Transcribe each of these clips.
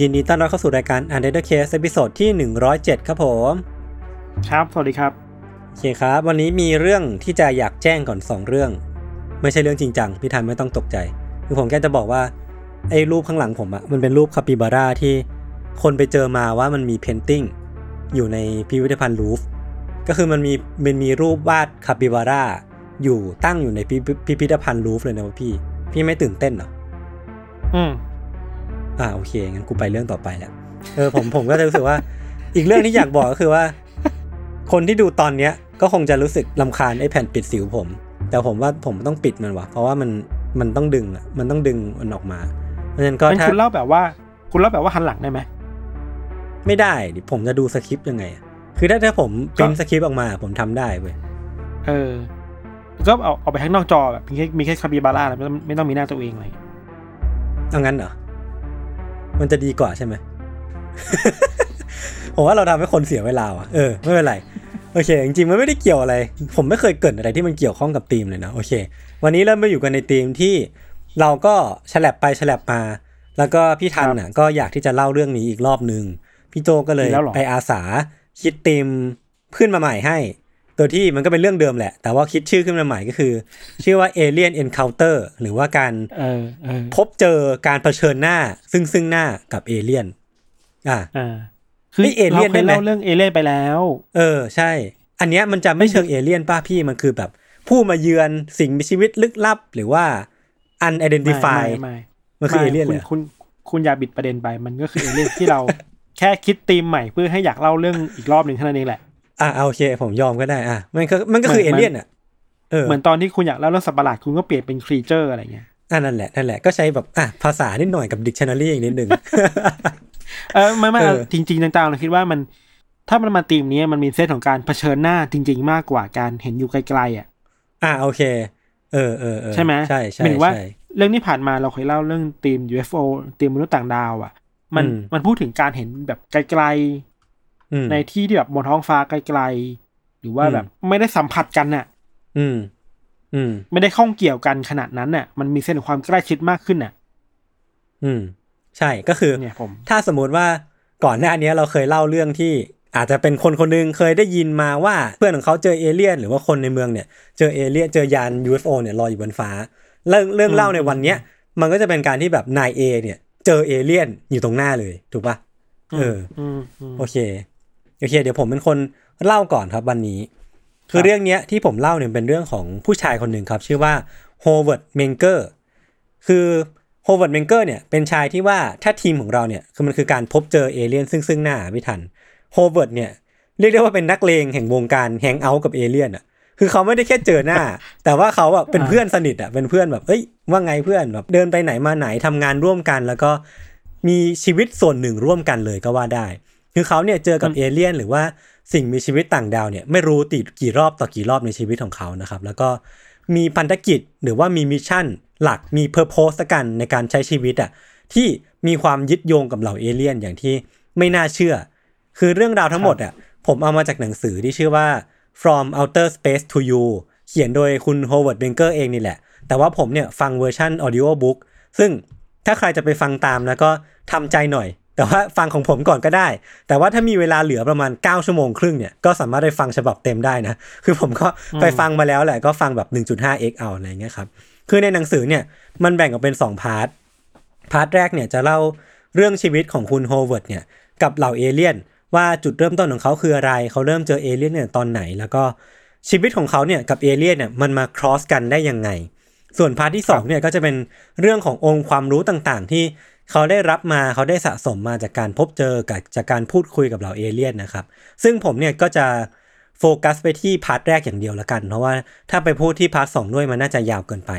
ยินดีต้อนรับเข้าสู่รายการ Untitled Case ตอนที่ 107 ครับผม ครับ สวัสดีครับ โอเคครับ วันนี้มีเรื่องที่จะอยากแจ้งก่อน 2 เรื่อง ไม่ใช่เรื่องจริงจัง พี่ธัญไม่ต้องตกใจ คือผมแค่จะบอกว่า ไอ้รูปข้างหลังผมอะมันเป็นรูปคาปิบาร่าที่คนไปเจอมาว่ามันมี painting อยู่ในพิพิธภัณฑ์ลูฟร์ก็คือมันมีมันมีรูปวาดคาปิบาร่าอยู่ตั้งอยู่ในพิพิพิพิธภัณฑ์ลูฟร์เลยนะพี่ พี่ไม่ตื่นเต้นเหรอ อืม อ่าโอเคงั้นกูไปเรื่องต่อไปแล้วเออผมผมก็จะรู้สึกว่า อีกเรื่องที่อยากบอกก็คือว่า คนที่ดูตอนเนี้ย ก็คงจะรู้สึกลำคาญไอ้แผ่นปิดสิวผม แต่ผมว่าผมต้องปิดมันว่ะเพราะว่ามันมันต้องดึงอะมันต้องดึงมันออกมาเพราะฉะนั้นก็งั้นถ้าคุณเล่าแบบว่า คุณเล่าแบบว่าหันหลังได้ไหมไม่ได้ดิผมจะดูสคริปต์ยังไงอะคือถ้าถ้าผมก็พิมพ์สคริปต์ออกมาผมทำได้เว้ยเออ ก็เอาเอาไปข้างนอกจอแบบมีแค่มีแค่คาบิบาร่าแล้วไม่ต้องไม่ต้องมีหน้าตัวเองอะไรอย่างเงี้ยเอางั้นเหรอ มันจะดีกว่าใช่ไหมผมว่าเราทำให้คนเสียเวลาอะเออไม่เป็นไรโอเค จริงๆมันไม่ได้เกี่ยวอะไร ผมไม่เคยเกริดอะไรที่มันเกี่ยวข้องกับธีมเลยนะโอเค วันนี้เริ่มมาอยู่กันในธีมที่เราก็ฉลับไปฉลับมา แล้วก็พี่ทันน่ะก็อยากที่จะเล่าเรื่องนี้อีกรอบนึงพี่โจก็เลยมีแล้วเหรอไปอาสาคิดธีมขึ้นมาใหม่ให้ ตัวที่มันก็เป็นเรื่องเดิมแหละ แต่ว่าคิดชื่อขึ้นมาใหม่ก็คือ ชื่อว่า Alien Encounter หรือว่าการเออเออพบเจอการเผชิญหน้า ซึ่งซึ่งหน้ากับเอเลี่ยนอ่าอ่าคือนี่เอเลี่ยนราได้เคยไหมเล่าเรื่องเอเลี่ยนไปแล้ว เออ ใช่ อันเนี้ยมันจะไม่เชิงเอเลี่ยนป้าพี่มันคือแบบ ผู้มาเยือนสิ่งมีชีวิตลึกลับ หรือว่า unidentified ไม่ไม่มันคือเอไม่เลี่ยนคุเลณยคุณคุณอย่าบิดประเด็นไปมันก็คือเอเลี่ยนที่เราแค่คิดธีมใหม่เพื่อให้อยากเล่าเรื่องอีกรอบหนึ่งเท่านั้นเองแหละ อะเอาโอเค ผมยอมก็ได้อะมันก็มันก็คือเหเอมือนเลี่ยนอะเออเหมือนตอนที่คุณอยากเล่าเรื่องสัตว์ประหลาดคุณก็เปลี่ยนเป็นครีเจอร์อะไรเงี้ยอะนั่นแหละนั่นแหละก็ใช้แบบอะภาษานิดหน่อยกับ dictionary อีกนิดนึงเออไม่ไม่เออจริงๆต่างๆเราคิดว่ามัน ถ้ามันมาธีมนี้มันมีเซตของการเผชิญหน้าจริง ๆ มากกว่าการเห็นอยู่ไกลๆอะอะโอเคเออเออเออใช่ไหมใช่ใช่หมายถึงว่าใช่เรื่องที่ผ่านมาเราเคยเล่าเรื่องธีม UFO ธีมมนุษย์ต่างดาว อะ มันอืมมันพูดถึงการเห็นแบบไกลอืมๆ ในที่ที่แบบบนท้องฟ้าไกลๆ หรือว่าอืมแบบไม่ได้สัมผัสกันน่ะ อืม อืม ไม่ได้ข้องเกี่ยวกันขนาดนั้นน่ะ มันมีเส้นของความใกล้ชิดมากขึ้นน่ะ อืม ใช่ก็คือเนี่ยผมถ้าสมมุติว่าก่อนหน้านี้เราเคยเล่าเรื่องที่อาจจะเป็นคนคนหนึงเคยได้ยินมาว่าเพื่อนของเขาเจอเอเลี่ยนหรือว่าคนในเมืองเนี่ยเจอเอเลี่ยนเจอยาน UFO เนี่ยลอยอยู่บนฟ้า เรื่องเรื่องเล่าในวันเนี้ยมันก็จะเป็นการที่แบบนายเอเนี่ย เจอเอเลี่ยนอยู่ตรงหน้าเลย ถูกปะเอออืมอืมโอเค โอเค เดี๋ยวผมเป็นคนเล่าก่อนครับวันนี้ คือเรื่องเนี้ยที่ผมเล่าเนี่ยเป็นเรื่องของผู้ชายคนหนึ่งครับ ชื่อว่าโฮเวิร์ดเมนเกอร์คือโฮเวิร์ดเมนเกอร์เนี่ยเป็นชายที่ว่าถ้าธีมของเราเนี่ยคือมันคือการพบเจอเอเลี่ยนซึ่งซึ่งหน้าไหมพี่ธัญโฮเวิร์ดเนี่ยเรียกได้ว่าเป็นนักเลงแห่งวงการ hang out กับเอเลี่ยนอะคือเขาไม่ได้แค่เจอหน้า แต่ว่าเขาอะเป็นเพื่อนสนิทอะเป็นเพื่อนแบบเอ้ยว่าไงเพื่อนแบบเดินไปไหนมาไหนทำงานร่วมกัน แล้วก็มีชีวิตส่วนหนึ่งร่วมกันเลยก็ว่าได้ คือเขาเนี่ยเจอกับเอเลี่ยนหรือว่าสิ่งมีชีวิตต่างดาวเนี่ยไม่รู้ติดกี่รอบต่อกี่รอบในชีวิตของเขานะครับ แล้วก็มีพันธกิจหรือว่ามี mission หลักมี purpose กันในการใช้ชีวิตอะที่มีความยึดโยงกับเหล่าเอเลี่ยนอย่างที่ไม่น่าเชื่อ คือเรื่องราวทั้งหมดอะผมเอามาจากหนังสือที่ชื่อว่า From Outer Space to You เขียนโดยคุณโฮเวิร์ดเมนเกอร์เองนี่แหละ แต่ว่าผมเนี่ยฟังเวอร์ชัน audiobook ซึ่งถ้าใครจะไปฟังตามนะก็ทำใจหน่อย แต่ว่าฟังของผมก่อนก็ได้ แต่ว่าถ้ามีเวลาเหลือประมาณ 9 ชั่วโมงครึ่งเนี่ย ก็สามารถได้ฟังฉบับเต็มได้นะ คือผมก็ไปฟังมาแล้วแหละ ก็ฟังแบบ 1.5x เอาอะไรอย่างเงี้ยครับ คือในหนังสือเนี่ย มันแบ่งออกเป็น 2 part part แรกเนี่ยจะเล่าเรื่องชีวิตของคุณโฮเวิร์ดเนี่ย กับเหล่าเอเลี่ยน ว่าจุดเริ่มต้นของเขาคืออะไร เขาเริ่มเจอเอเลี่ยนเนี่ยตอนไหน แล้วก็ชีวิตของเขาเนี่ยกับเอเลี่ยนเนี่ยมันมา cross กันได้ยังไง ส่วน part ที่สองเนี่ยก็จะเป็นเรื่องขององค์ความรู้ต่างๆ ที่ เขาได้รับมาเขาได้สะสมมาจากการพบเจอกับจากการพูดคุยกับเหล่าเอเลี่ยนนะครับ ซึ่งผมเนี่ยก็จะโฟกัสไปที่ part แรกอย่างเดียวละกัน เพราะว่าถ้าไปพูดที่ part สองด้วยมันน่าจะยาวเกินไป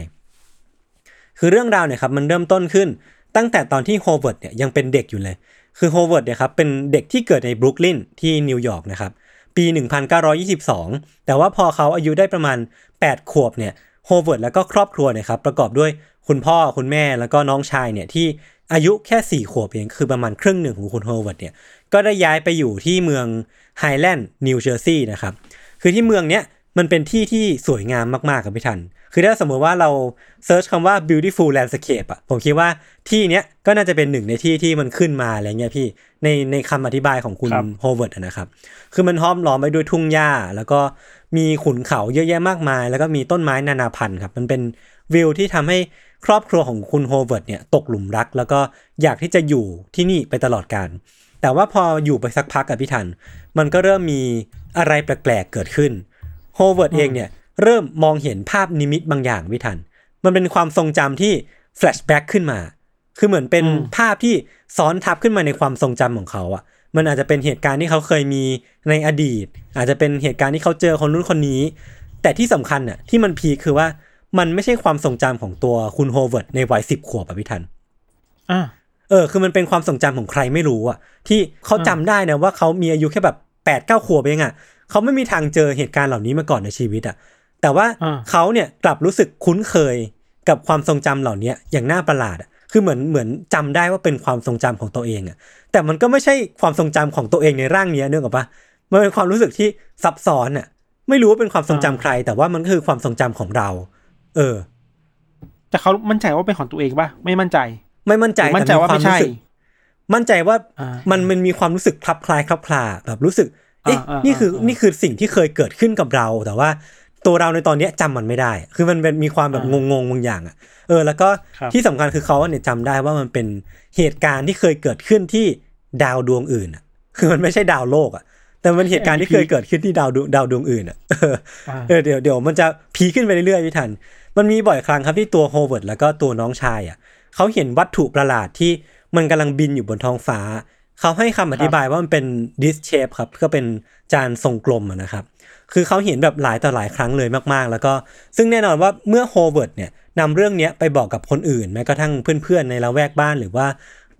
คือเรื่องราวเนี่ยครับมันเริ่มต้นขึ้นตั้งแต่ตอนที่โฮเวิร์ดเนี่ยยังเป็นเด็กอยู่เลย คือโฮเวิร์ดเนี่ยครับเป็นเด็กที่เกิดในบรุกลินที่นิวยอร์กนะครับปี 1922 แต่ว่าพอเขาอายุได้ประมาณ 8 ขวบเนี่ยโฮเวิร์ดแล้วก็ครอบครัวเนี่ยครับประกอบด้วยคุณพ่อคุณแม่แล้วก็น้องชายเนี่ยที่ อายุแค่ 4 ขวบเอง คือประมาณครึ่งหนึ่งของคุณโฮเวิร์ดเนี่ย ก็ได้ย้ายไปอยู่ที่เมืองไฮแลนด์นิวเจอร์ซีย์นะครับ คือที่เมืองเนี้ยมันเป็นที่ที่สวยงามมากๆครับพี่ธัญ คือถ้าสมมติว่าเรา search คำว่า beautiful landscape อะผมคิดว่าที่เนี้ยก็น่าจะเป็นหนึ่งในที่ที่มันขึ้นมาอะไรเงี้ยพี่ ในในคำอธิบายของคุณครับโฮเวิร์ดอะนะครับ คือมันห้อมล้อมไปด้วยทุ่งหญ้า แล้วก็มีขุนเขาเยอะแยะมากมาย แล้วก็มีต้นไม้นานาพันธุ์ครับ มันเป็นวิวที่ทำให้ ครอบครัวของคุณโฮเวิร์ดเนี่ยตกหลุมรัก แล้วก็อยากที่จะอยู่ที่นี่ไปตลอดกาลแต่ว่าพออยู่ไปสักพักครับพี่ธัญ มันก็เริ่มมีอะไรแปลกๆเกิดขึ้นโฮเวิร์ดเองเนี่ยเริ่มมองเห็นภาพนิมิตบางอย่างพี่ธัญ มันเป็นความทรงจำที่ flashback ขึ้นมา คือเหมือนเป็นอืมภาพที่ซ้อนทับขึ้นมาในความทรงจำของเขาอะมันอาจจะเป็นเหตุการณ์ที่เขาเคยมีในอดีต อาจจะเป็นเหตุการณ์ที่เขาเจอคนนู้นคนนี้ แต่ที่สำคัญอะที่มัน peak คือว่า มันไม่ใช่ความทรงจำของตัวคุณโฮเวิร์ดในวัยสิบขวบอะพี่ทันอ่าเออ คือมันเป็นความทรงจำของใครไม่รู้อะที่เขาจำได้นะว่าเขามีอายุแค่แบบแปดเก้าขวบเองอะเขาไม่มีทางเจอเหตุการณ์เหล่านี้มาก่อนในชีวิตอะแต่ว่าอ่าเขาเนี่ยกลับรู้สึกคุ้นเคยกับความทรงจำเหล่านี้อย่างน่าประหลาดอะคือเหมือนเหมือนจำได้ว่าเป็นความทรงจำของตัวเองอะแต่มันก็ไม่ใช่ความทรงจำของตัวเองในร่างเนี้ยเนื่องกับปะมันเป็นความรู้สึกที่ซับซ้อนอะไม่รู้ว่าเป็นความทรงจำใคร แต่ว่ามันก็คือความทรงจำของเรา เออ แต่เขามั่นใจว่าเป็นของตัวเองป่ะไม่มั่นใจ ไม่มั่นใจหรือมั่นใจแต่ว่าไม่ใช่ควรู้สึกมั่นใจว่าอ่ามันมันมีความรู้สึกคลับคลายคลับคลาแบบรู้สึกเอ๊ะอ่าอ่านี่คืออ่านี่นี่คือสิ่งที่เคยเกิดขึ้นกับเรา แต่ว่าตัวเราในตอนเนี้ยจำมันไม่ได้ คือมันเป็นมีความแบบงงๆบางอย่างอะ เออ แล้วก็ครับที่สำคัญคือเขาเนี่ยจำได้ว่ามันเป็นเหตุการณ์ที่เคยเกิดขึ้นที่ดาวดวงอื่นอะ คือมันไม่ใช่ดาวโลกอะ แต่มันเป็นเหตุการณ์ที่เคยเกิดขึ้นที่ดาวดวงดาวดวงอื่นอะเอออ่าเออเดี๋ยวเดี๋ยวมันจะ peak ขึ้นไปเรื่อยๆพี่ธัญ มันมีบ่อยครั้งครับที่ตัวโฮเวิร์ดแล้วก็ตัวน้องชายอะเขาเห็นวัตถุประหลาดที่มันกำลังบินอยู่บนท้องฟ้า เขาให้คำอธิบายว่ามันเป็น disc shape ครับก็เป็นจานทรงกลมนะครับ คือเขาเห็นแบบหลายต่อหลายครั้งเลยมากๆ แล้วก็ซึ่งแน่นอนว่าเมื่อโฮเวิร์ดเนี่ยนำเรื่องนี้ไปบอกกับคนอื่น แม้กระทั่งเพื่อนๆในละแวกบ้านหรือว่า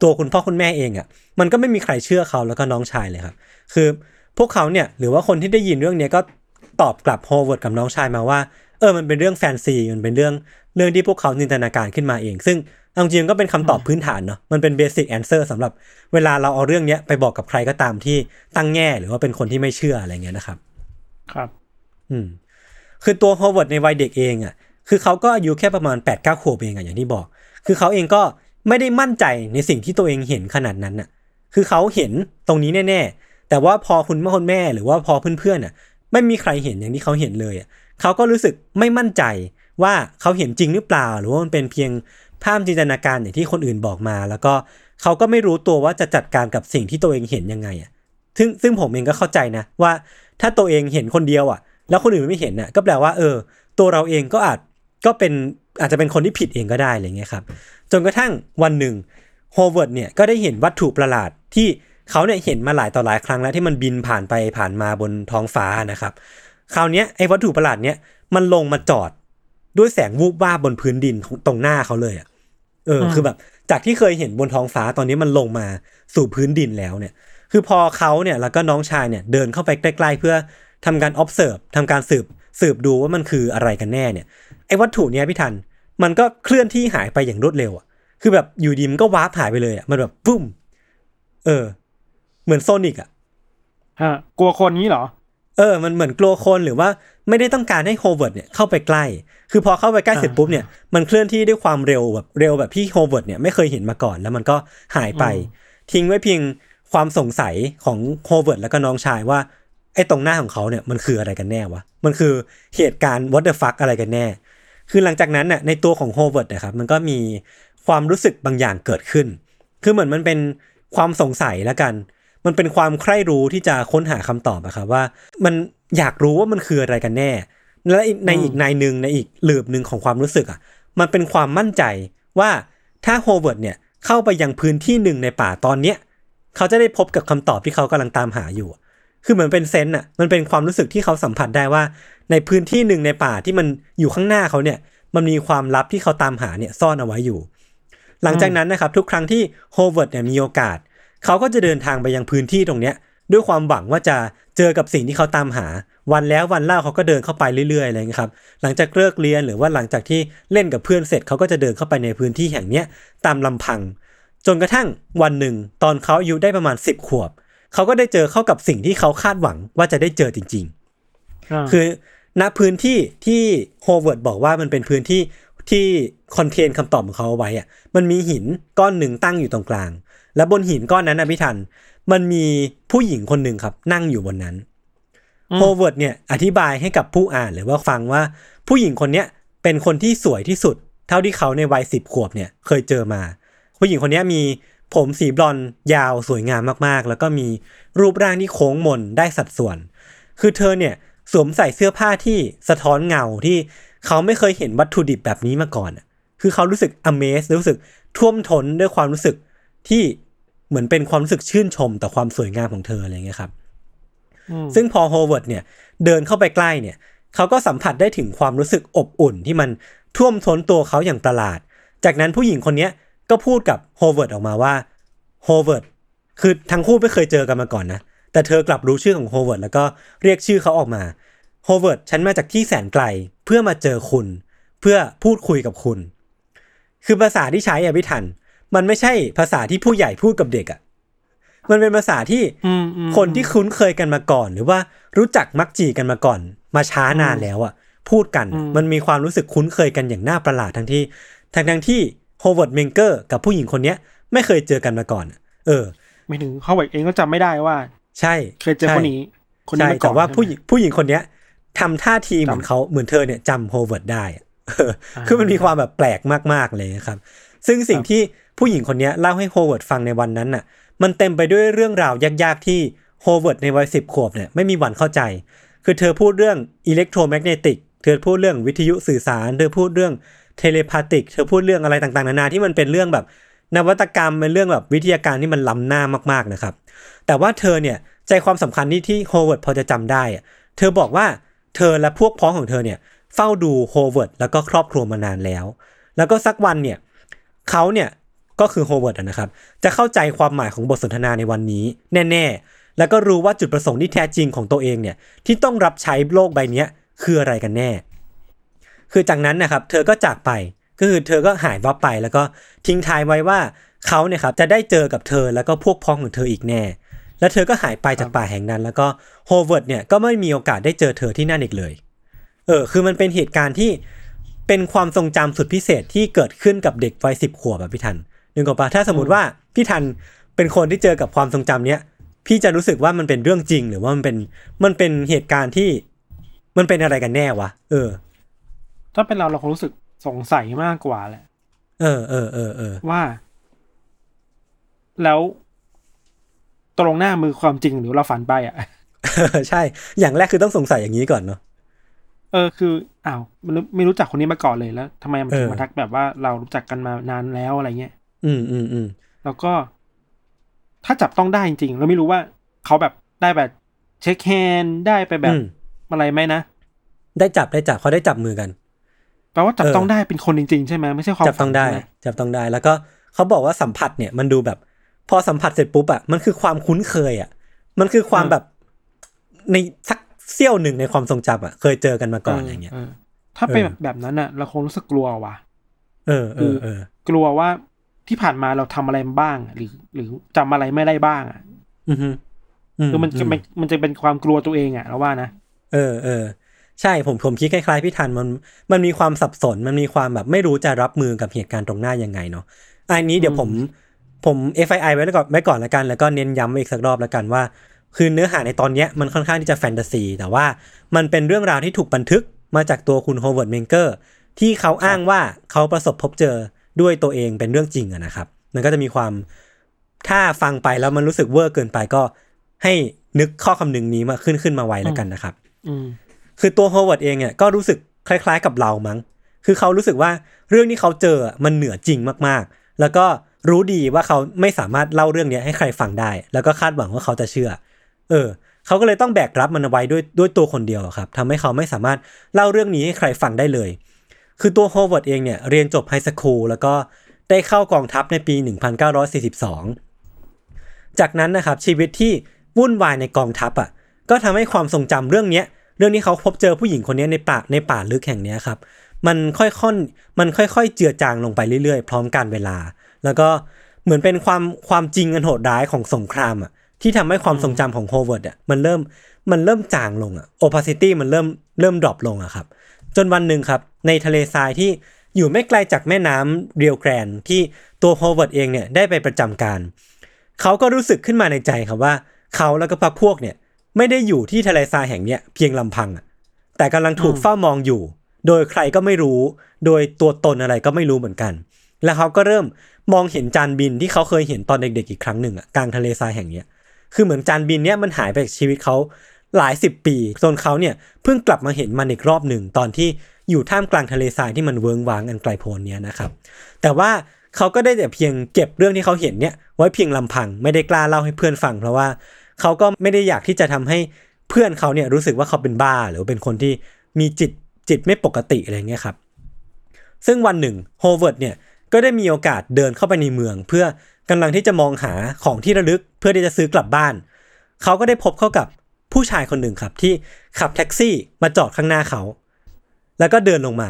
ตัวคุณพ่อคุณแม่เองอะมันก็ไม่มีใครเชื่อเขาแล้วก็น้องชายเลยครับ คือพวกเขาเนี่ยหรือว่าคนที่ได้ยินเรื่องนี้ก็ตอบกลับโฮเวิร์ดกับน้องชายมาว่า เออมันเป็นเรื่องแฟนซีมันเป็นเรื่องเรื่องที่พวกเขาจินตนาการขึ้นมาเอง ซึ่งเอาจริงๆก็เป็นคำตอบพื้นฐานเนาะมันเป็นเบสิ c แอนเซอร์สำหรับเวลาเราเอาเรื่องเนี้ยไปบอกกับใครก็ตามที่ตั้งแง่หรือว่าเป็นคนที่ไม่เชื่ออะไรเงี้ยนะครับ ครับ อืม คือตัวโฮเวิร์ดในวัยเด็กเองอะ คือเขาก็อายุแค่ประมาณ8ปดเก้าขวบเองอะอย่างที่บอก คือเขาเองก็ไม่ได้มั่นใจในสิ่งที่ตัวเองเห็นขนาดนั้นอะ คือเขาเห็นตรงนี้แน่ ๆ แต่ว่าพอคุณพ่อคุณแม่หรือว่าพอเพื่อนๆอะ ไม่มีใครเห็นอย่างที่เขาเห็นเลยอะ เขาก็รู้สึกไม่มั่นใจว่าเขาเห็นจริงหรือเปล่า หรือว่ามันเป็นเพียงภาพจินตนาการอย่างที่คนอื่นบอกมา แล้วก็เขาก็ไม่รู้ตัวว่าจะจัดการกับสิ่งที่ตัวเองเห็นยังไงอะซึ่งซึ่งผมเองก็เข้าใจนะว่าถ้าตัวเองเห็นคนเดียวอะ แล้วคนอื่นไม่เห็นน่ะก็แปลว่าเออ ตัวเราเองก็อาจก็เป็นอาจจะเป็นคนที่ผิดเองก็ได้อะไรเงี้ยครับจนกระทั่งวันหนึ่งโฮเวิร์ดเนี่ยก็ได้เห็นวัตถุประหลาดที่เขาเนี่ยเห็นมาหลายต่อหลายครั้งแล้วที่มันบินผ่านไปผ่านมาบนท้องฟ้านะครับ คราวเนี้ยไอ้วัตถุประหลาดเนี้ยมันลงมาจอดด้วยแสงวูบวาบบนพื้นดินของตรงหน้าเขาเลยอะเอออืมคือแบบ จากที่เคยเห็นบนท้องฟ้าตอนนี้มันลงมาสู่พื้นดินแล้วเนี่ย คือพอเขาเนี่ยแล้วก็น้องชายเนี่ยเดินเข้าไปใกล้ๆเพื่อทำการ observe ทำการสืบสืบดูว่ามันคืออะไรกันแน่เนี่ย ไอ้วัตถุเนี้ยพี่ทัน มันก็เคลื่อนที่หายไปอย่างรวดเร็วอะคือแบบอยู่ดีมันก็วาร์ปหายไปเลยอะมันแบบปุ้ม เออ เหมือนโซนิกอะฮะกลัวคนนี้เหรอ เออ มันเหมือนกลัวคนหรือว่าไม่ได้ต้องการให้โฮเวิร์ดเนี่ยเข้าไปใกล้ คือพอเข้าไปใกล้อ่าเสร็จปุ๊บเนี่ย มันเคลื่อนที่ด้วยความเร็วแบบเร็วแบบที่โฮเวิร์ดเนี่ยไม่เคยเห็นมาก่อน แล้วมันก็หายไป ทิ้งไว้เพียงความสงสัยของโฮเวิร์ดแล้วก็น้องชายว่าไอ้ตรงหน้าของเขาเนี่ยมันคืออะไรกันแน่วะ มันคือเหตุการณ์ what the fuck อะไรกันแน่ คือหลังจากนั้นน่ะในตัวของโฮเวิร์ดนะครับ มันก็มีความรู้สึกบางอย่างเกิดขึ้น คือเหมือนมันเป็นความสงสัยแล้วกัน มันเป็นความใคร่รู้ที่จะค้นหาคำตอบอะครับว่า มันอยากรู้ว่ามันคืออะไรกันแน่ และในอีกในหนึ่งในอีกหลืบหนึ่งของความรู้สึกอะมันเป็นความมั่นใจว่าถ้าโฮเวิร์ดเนี่ยเข้าไปยังพื้นที่หนึ่งในป่าตอนเนี้ยเขาจะได้พบกับคำตอบที่เขากำลังตามหาอยู่คือเหมือนเป็น sense อะมันเป็นความรู้สึกที่เขาสัมผัสได้ว่า ในพื้นที่หนึ่งในป่าที่มันอยู่ข้างหน้าเขาเนี่ย มันมีความลับที่เขาตามหาเนี่ยซ่อนเอาไว้อยู่ หลังจากนั้นนะครับทุกครั้งที่โฮเวิร์ดเนี่ยมีโอกาส เขาก็จะเดินทางไปยังพื้นที่ตรงเนี้ยด้วยความหวังว่าจะเจอกับสิ่งที่เขาตามหา วันแล้ววันเล่าเขาก็เดินเข้าไปเรื่อยๆอะไรอย่างเงี้ยครับหลังจากเลิกเรียนหรือว่าหลังจากที่เล่นกับเพื่อนเสร็จเขาก็จะเดินเข้าไปในพื้นที่แห่งเนี้ยตามลำพัง จนกระทั่งวันหนึ่ง ตอนเขาอายุได้ประมาณ 10 ขวบ เขาก็ได้เจอเข้ากับสิ่งที่เขาคาดหวังว่าจะได้เจอจริงๆอ่าคือณพื้นที่ที่โฮเวิร์ดบอกว่ามันเป็นพื้นที่ที่ contain คำตอบของเขาเอาไว้อะมันมีหินก้อนหนึ่งตั้งอยู่ตรงกลาง และบนหินก้อนนั้นนะพี่ทัน มันมีผู้หญิงคนหนึ่งครับ นั่งอยู่บนนั้นอืมโฮเวิร์ดเนี่ยอธิบายให้กับผู้อ่านหรือว่าฟังว่าผู้หญิงคนเนี้ยเป็นคนที่สวยที่สุด เท่าที่เขาในวัยสิบขวบเนี่ยเคยเจอมา ผู้หญิงคนเนี้ยมีผมสีบลอนด์ยาวสวยงามมากๆ แล้วก็มีรูปร่างที่โค้งมนได้สัดส่วน คือเธอเนี่ยสวมใส่เสื้อผ้าที่สะท้อนเงาที่เขาไม่เคยเห็นวัตถุดิบแบบนี้มาก่อนอะคือเขารู้สึก amaze รู้สึกท่วมท้นด้วยความรู้สึกที่ เหมือนเป็นความรู้สึกชื่นชมต่อความสวยงามของเธออะไรเงี้ยครับอืมซึ่งพอโฮเวิร์ดเนี่ยเดินเข้าไปใกล้เนี่ยเขาก็สัมผัสได้ถึงความรู้สึกอบอุ่นที่มันท่วมท้นตัวเขาอย่างประหลาด จากนั้นผู้หญิงคนเนี้ยก็พูดกับโฮเวิร์ดออกมาว่าโฮเวิร์ดคือทั้งคู่ไม่เคยเจอกันมาก่อนนะ แต่เธอกลับรู้ชื่อของโฮเวิร์ดแล้วก็เรียกชื่อเขาออกมาโฮเวิร์ดฉันมาจากที่แสนไกลเพื่อมาเจอคุณ เพื่อพูดคุยกับคุณ คือภาษาที่ใช้อะพี่ทัน มันไม่ใช่ภาษาที่ผู้ใหญ่พูดกับเด็กอะมันเป็นภาษาที่อืมอืมคนที่คุ้นเคยกันมาก่อน หรือว่ารู้จักมักจีกันมาก่อน มาช้านานแล้วอะ พูดกันอืมมันมีความรู้สึกคุ้นเคยกันอย่างน่าประหลาดทั้งที่ทั้งทั้งที่โฮเวิร์ดเมงเกอร์กับผู้หญิงคนเนี้ย ไม่เคยเจอกันมาก่อน เออ ไม่ถึงเขาเองก็จำไม่ได้ว่า ใช่ เคยเจอคนนี้ คนนี้ใช่มาก่อนแต่ว่าใช่ไหมผู้หญิงผู้หญิงคนเนี้ยทำท่าทีเหมือนจำเขาเหมือนเธอเนี่ยจำโฮเวิร์ดได้อะเอออ่าคือมันมีความแบบแปลกมากๆเลยนะครับ ซึ่งสิ่งครับที่ ผู้หญิงคนนี้เล่าให้โฮเวิร์ดฟังในวันนั้นน่ะ มันเต็มไปด้วยเรื่องราวยากๆที่โฮเวิร์ดในวัยสิบขวบเนี่ยไม่มีวันเข้าใจ คือเธอพูดเรื่อง electromagnetic เธอพูดเรื่องวิทยุสื่อสาร เธอพูดเรื่อง telepathic เธอพูดเรื่องอะไรต่างๆ นานาที่มันเป็นเรื่องแบบ นวัตกรรมเป็นเรื่องแบบวิทยาการที่มันล้ำหน้ามากๆนะครับ แต่ว่าเธอเนี่ยใจความสำคัญที่ที่โฮเวิร์ดพอจะจำได้ เธอบอกว่าเธอและพวกพ้องของเธอเนี่ยเฝ้าดูโฮเวิร์ดแล้วก็ครอบครัวมานานแล้ว แล้วก็สักวันเนี่ยเขาเนี่ย ก็คือโฮเวิร์ดนะครับ จะเข้าใจความหมายของบทสนทนาในวันนี้ แน่ ๆ แล้วก็รู้ว่าจุดประสงค์ที่แท้จริงของตัวเองเนี่ยที่ต้องรับใช้โลกใบนี้คืออะไรกันแน่ คือจากนั้นนะครับเธอก็จากไปก็คือเธอก็หายวับไปแล้วก็ทิ้งท้ายไว้ว่าเขาเนี่ยครับจะได้เจอกับเธอแล้วก็พวกพ้องของเธออีกแน่ แล้วเธอก็หายไปจากป่าแห่งนั้น แล้วก็โฮเวิร์ดเนี่ยก็ไม่มีโอกาสได้เจอเธอที่นั่นอีกเลย เออ คือมันเป็นเหตุการณ์ที่เป็นความทรงจำสุดพิเศษที่เกิดขึ้นกับเด็กวัยสิบขวบแบบพี่ทัน นึกออกปะถ้าสมมติว่าพี่ทันเป็นคนที่เจอกับความทรงจำเนี้ยพี่จะรู้สึกว่ามันเป็นเรื่องจริง หรือว่ามันเป็นมันเป็นเหตุการณ์ที่มันเป็นอะไรกันแน่วะเออ ถ้าเป็นเราเราคงรู้สึกสงสัยมากกว่าแหละ เออเออเออเออว่า แล้วตรงหน้ามือความจริงหรือเราฝันไปอะใช่ อย่างแรกคือต้องสงสัยอย่างนี้ก่อนเนาะเออคืออ้าวมันไม่รู้จักคนนี้มาก่อนเลยแล้วทำไมมันถึเองอมาทักแบบว่าเรารู้จักกันมานานแล้วอะไรเงี้ย อืมอืมอืมแล้วก็ ถ้าจับต้องได้จริงๆเราไม่รู้ว่าเขาแบบได้แบบเช็คแฮนด์ได้ไปแบบอืมอะไรไหมนะ ได้จับได้จับเขาได้จับมือกันแปลว่าจับเออต้องได้เป็นคนจริง ๆ ใช่ไหมไม่ใช่ความจับต้องได้ฝันใช่หมจับต้องได้ แล้วก็เขาบอกว่าสัมผัสเนี่ย มันดูแบบ พอสัมผัสเสร็จปุ๊บอะมันคือความคุ้นเคยอะมันคือความแบบในสักเสี้ยวหนึ่งในความทรงจำอะเคยเจอกันมาก่อนอะไรเงี้ยถ้าเป็นเออแบบแบบนั้นอะเราคงรู้สึกกลัวว่ะเออเออเออกลัวว่า ที่ผ่านมาเราทำอะไรมาบ้างอะหรือ หรือจำอะไรไม่ได้บ้าง อะ อือฮึคือมันจะเป็นมันจะเป็นความกลัวตัวเองอะเราว่านะเออเออใช่ผมผมคิดคล้ายๆพี่ทันมันมันมีความสับสนมันมีความแบบไม่รู้จะรับมือกับเหตุการณ์ตรงหน้ายังไงเนาะอันนี้เดี๋ยวผมผม FII ไว้ก่อนไว้ก่อนแล้วกัน แล้วก็เน้นย้ำไว้อีกสักรอบแล้วกันว่า คือเนื้อหาในตอนเนี้ยมันค่อนข้างที่จะแฟนตาซี แต่ว่ามันเป็นเรื่องราวที่ถูกบันทึกมาจากตัวคุณโฮเวิร์ดเมงเกอร์ที่เขาอ้างว่าเขาประสบพบเจอ ด้วยตัวเองเป็นเรื่องจริงอะนะครับ มันก็จะมีความถ้าฟังไปแล้วมันรู้สึกเวอร์เกินไปก็ให้นึกข้อคำนึงนี้มาขึ้นขึ้นมาไว้แล้วกันนะครับอืมคือตัวโฮเวิร์ดเองเนี่ยก็รู้สึกคล้ายๆกับเรามั้ง คือเขารู้สึกว่าเรื่องที่เขาเจอมันเหนือจริงมากๆ แล้วก็รู้ดีว่าเขาไม่สามารถเล่าเรื่องเนี้ยให้ใครฟังได้ แล้วก็คาดหวังว่าเขาจะเชื่อ เออ เขาก็เลยต้องแบกรับมันเอาไว้ด้วยด้วยตัวคนเดียวอะครับทำให้เขาไม่สามารถเล่าเรื่องนี้ให้ใครฟังได้เลย คือตัวโฮเวิร์ดเองเนี่ยเรียนจบ high school แล้วก็ได้เข้ากองทัพในปี 1942 จากนั้นนะครับชีวิตที่วุ่นวายในกองทัพอะก็ทำให้ความทรงจำเรื่องเนี้ยเรื่องที่เขาพบเจอผู้หญิงคนนี้ในป่าในป่าลึกแห่งเนี้ยครับ มันค่อยๆมันค่อยๆ เจือจางลงไปเรื่อยๆ พร้อมกับเวลา แล้วก็เหมือนเป็นความความจริงอันโหดร้ายของสงครามอะที่ทำให้ความทรงจำของโฮเวิร์ดอะมันเริ่มมันเริ่มจางลงอะ opacity มันเริ่มเริ่ม drop ลงอะครับ จนวันหนึ่งครับ ในทะเลทรายที่อยู่ไม่ไกลจากแม่น้ำริโอแกรนด์ที่ตัวโฮเวิร์ดเองเนี่ยได้ไปประจำการ เขาก็รู้สึกขึ้นมาในใจครับว่า เขาแล้วก็พรรคพวกเนี่ยไม่ได้อยู่ที่ทะเลทรายแห่งเนี้ยเพียงลำพัง แต่กำลังถูกเฝ้ามองอยู่ โดยใครก็ไม่รู้ โดยตัวตนอะไรก็ไม่รู้เหมือนกัน แล้วเขาก็เริ่มมองเห็นจานบินที่เขาเคยเห็นตอนเด็กๆอีกครั้งหนึ่งอะกลางทะเลทรายแห่งเนี้ยคือเหมือนจานบินเนี้ยมันหายไปจากชีวิตเขา หลายสิบปีจนเขาเนี่ยเพิ่งกลับมาเห็นมันอีกรอบหนึ่งตอนที่อยู่ท่ามกลางทะเลทรายที่มันเวิงวางอันไกลโพ้นเนี้ยนะครับ แต่ว่าเขาก็ได้แต่เพียงเก็บเรื่องที่เขาเห็นเนี่ยไว้เพียงลำพังไม่ได้กล้าเล่าให้เพื่อนฟังเพราะว่าเขาก็ไม่ได้อยากที่จะทำให้เพื่อนเขาเนี่ยรู้สึกว่าเขาเป็นบ้า หรือเป็นคนที่มีจิตจิตไม่ปกติอะไรเงี้ยครับ ซึ่งวันหนึ่งโฮเวิร์ดเนี่ยก็ได้มีโอกาสเดินเข้าไปในเมือง เพื่อกำลังที่จะมองหาของที่ระลึกเพื่อที่จะซื้อกลับบ้าน เขาก็ได้พบเข้ากับ ผู้ชายคนหนึ่งครับที่ขับแท็กซี่มาจอดข้างหน้าเขา แล้วก็เดินลงมา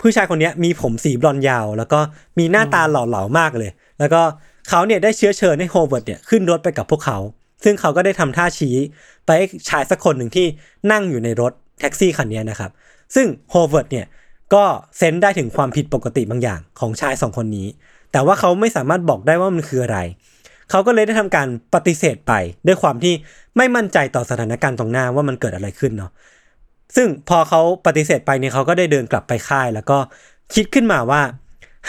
ผู้ชายคนนี้มีผมสีบลอนด์ยาว แล้วก็มีหน้าตาหล่อเหลามากเลย แล้วก็เขาเนี่ยได้เชื้อเชิญให้โฮเวิร์ดเนี่ยขึ้นรถไปกับพวกเขา ซึ่งเขาก็ได้ทำท่าชี้ไปให้ชายสักคนหนึ่งที่นั่งอยู่ในรถแท็กซี่คันนี้นะครับ ซึ่งโฮเวิร์ดเนี่ยก็ sense ได้ถึงความผิดปกติบางอย่างของชายสองคนนี้ แต่ว่าเขาไม่สามารถบอกได้ว่ามันคืออะไร เขาก็เลยได้ทำการปฏิเสธไป ด้วยความที่ไม่มั่นใจต่อสถานการณ์ตรงหน้าว่ามันเกิดอะไรขึ้นเนาะซึ่งพอเขาปฏิเสธไปเนี่ยเขาก็ได้เดินกลับไปค่าย แล้วก็คิดขึ้นมาว่า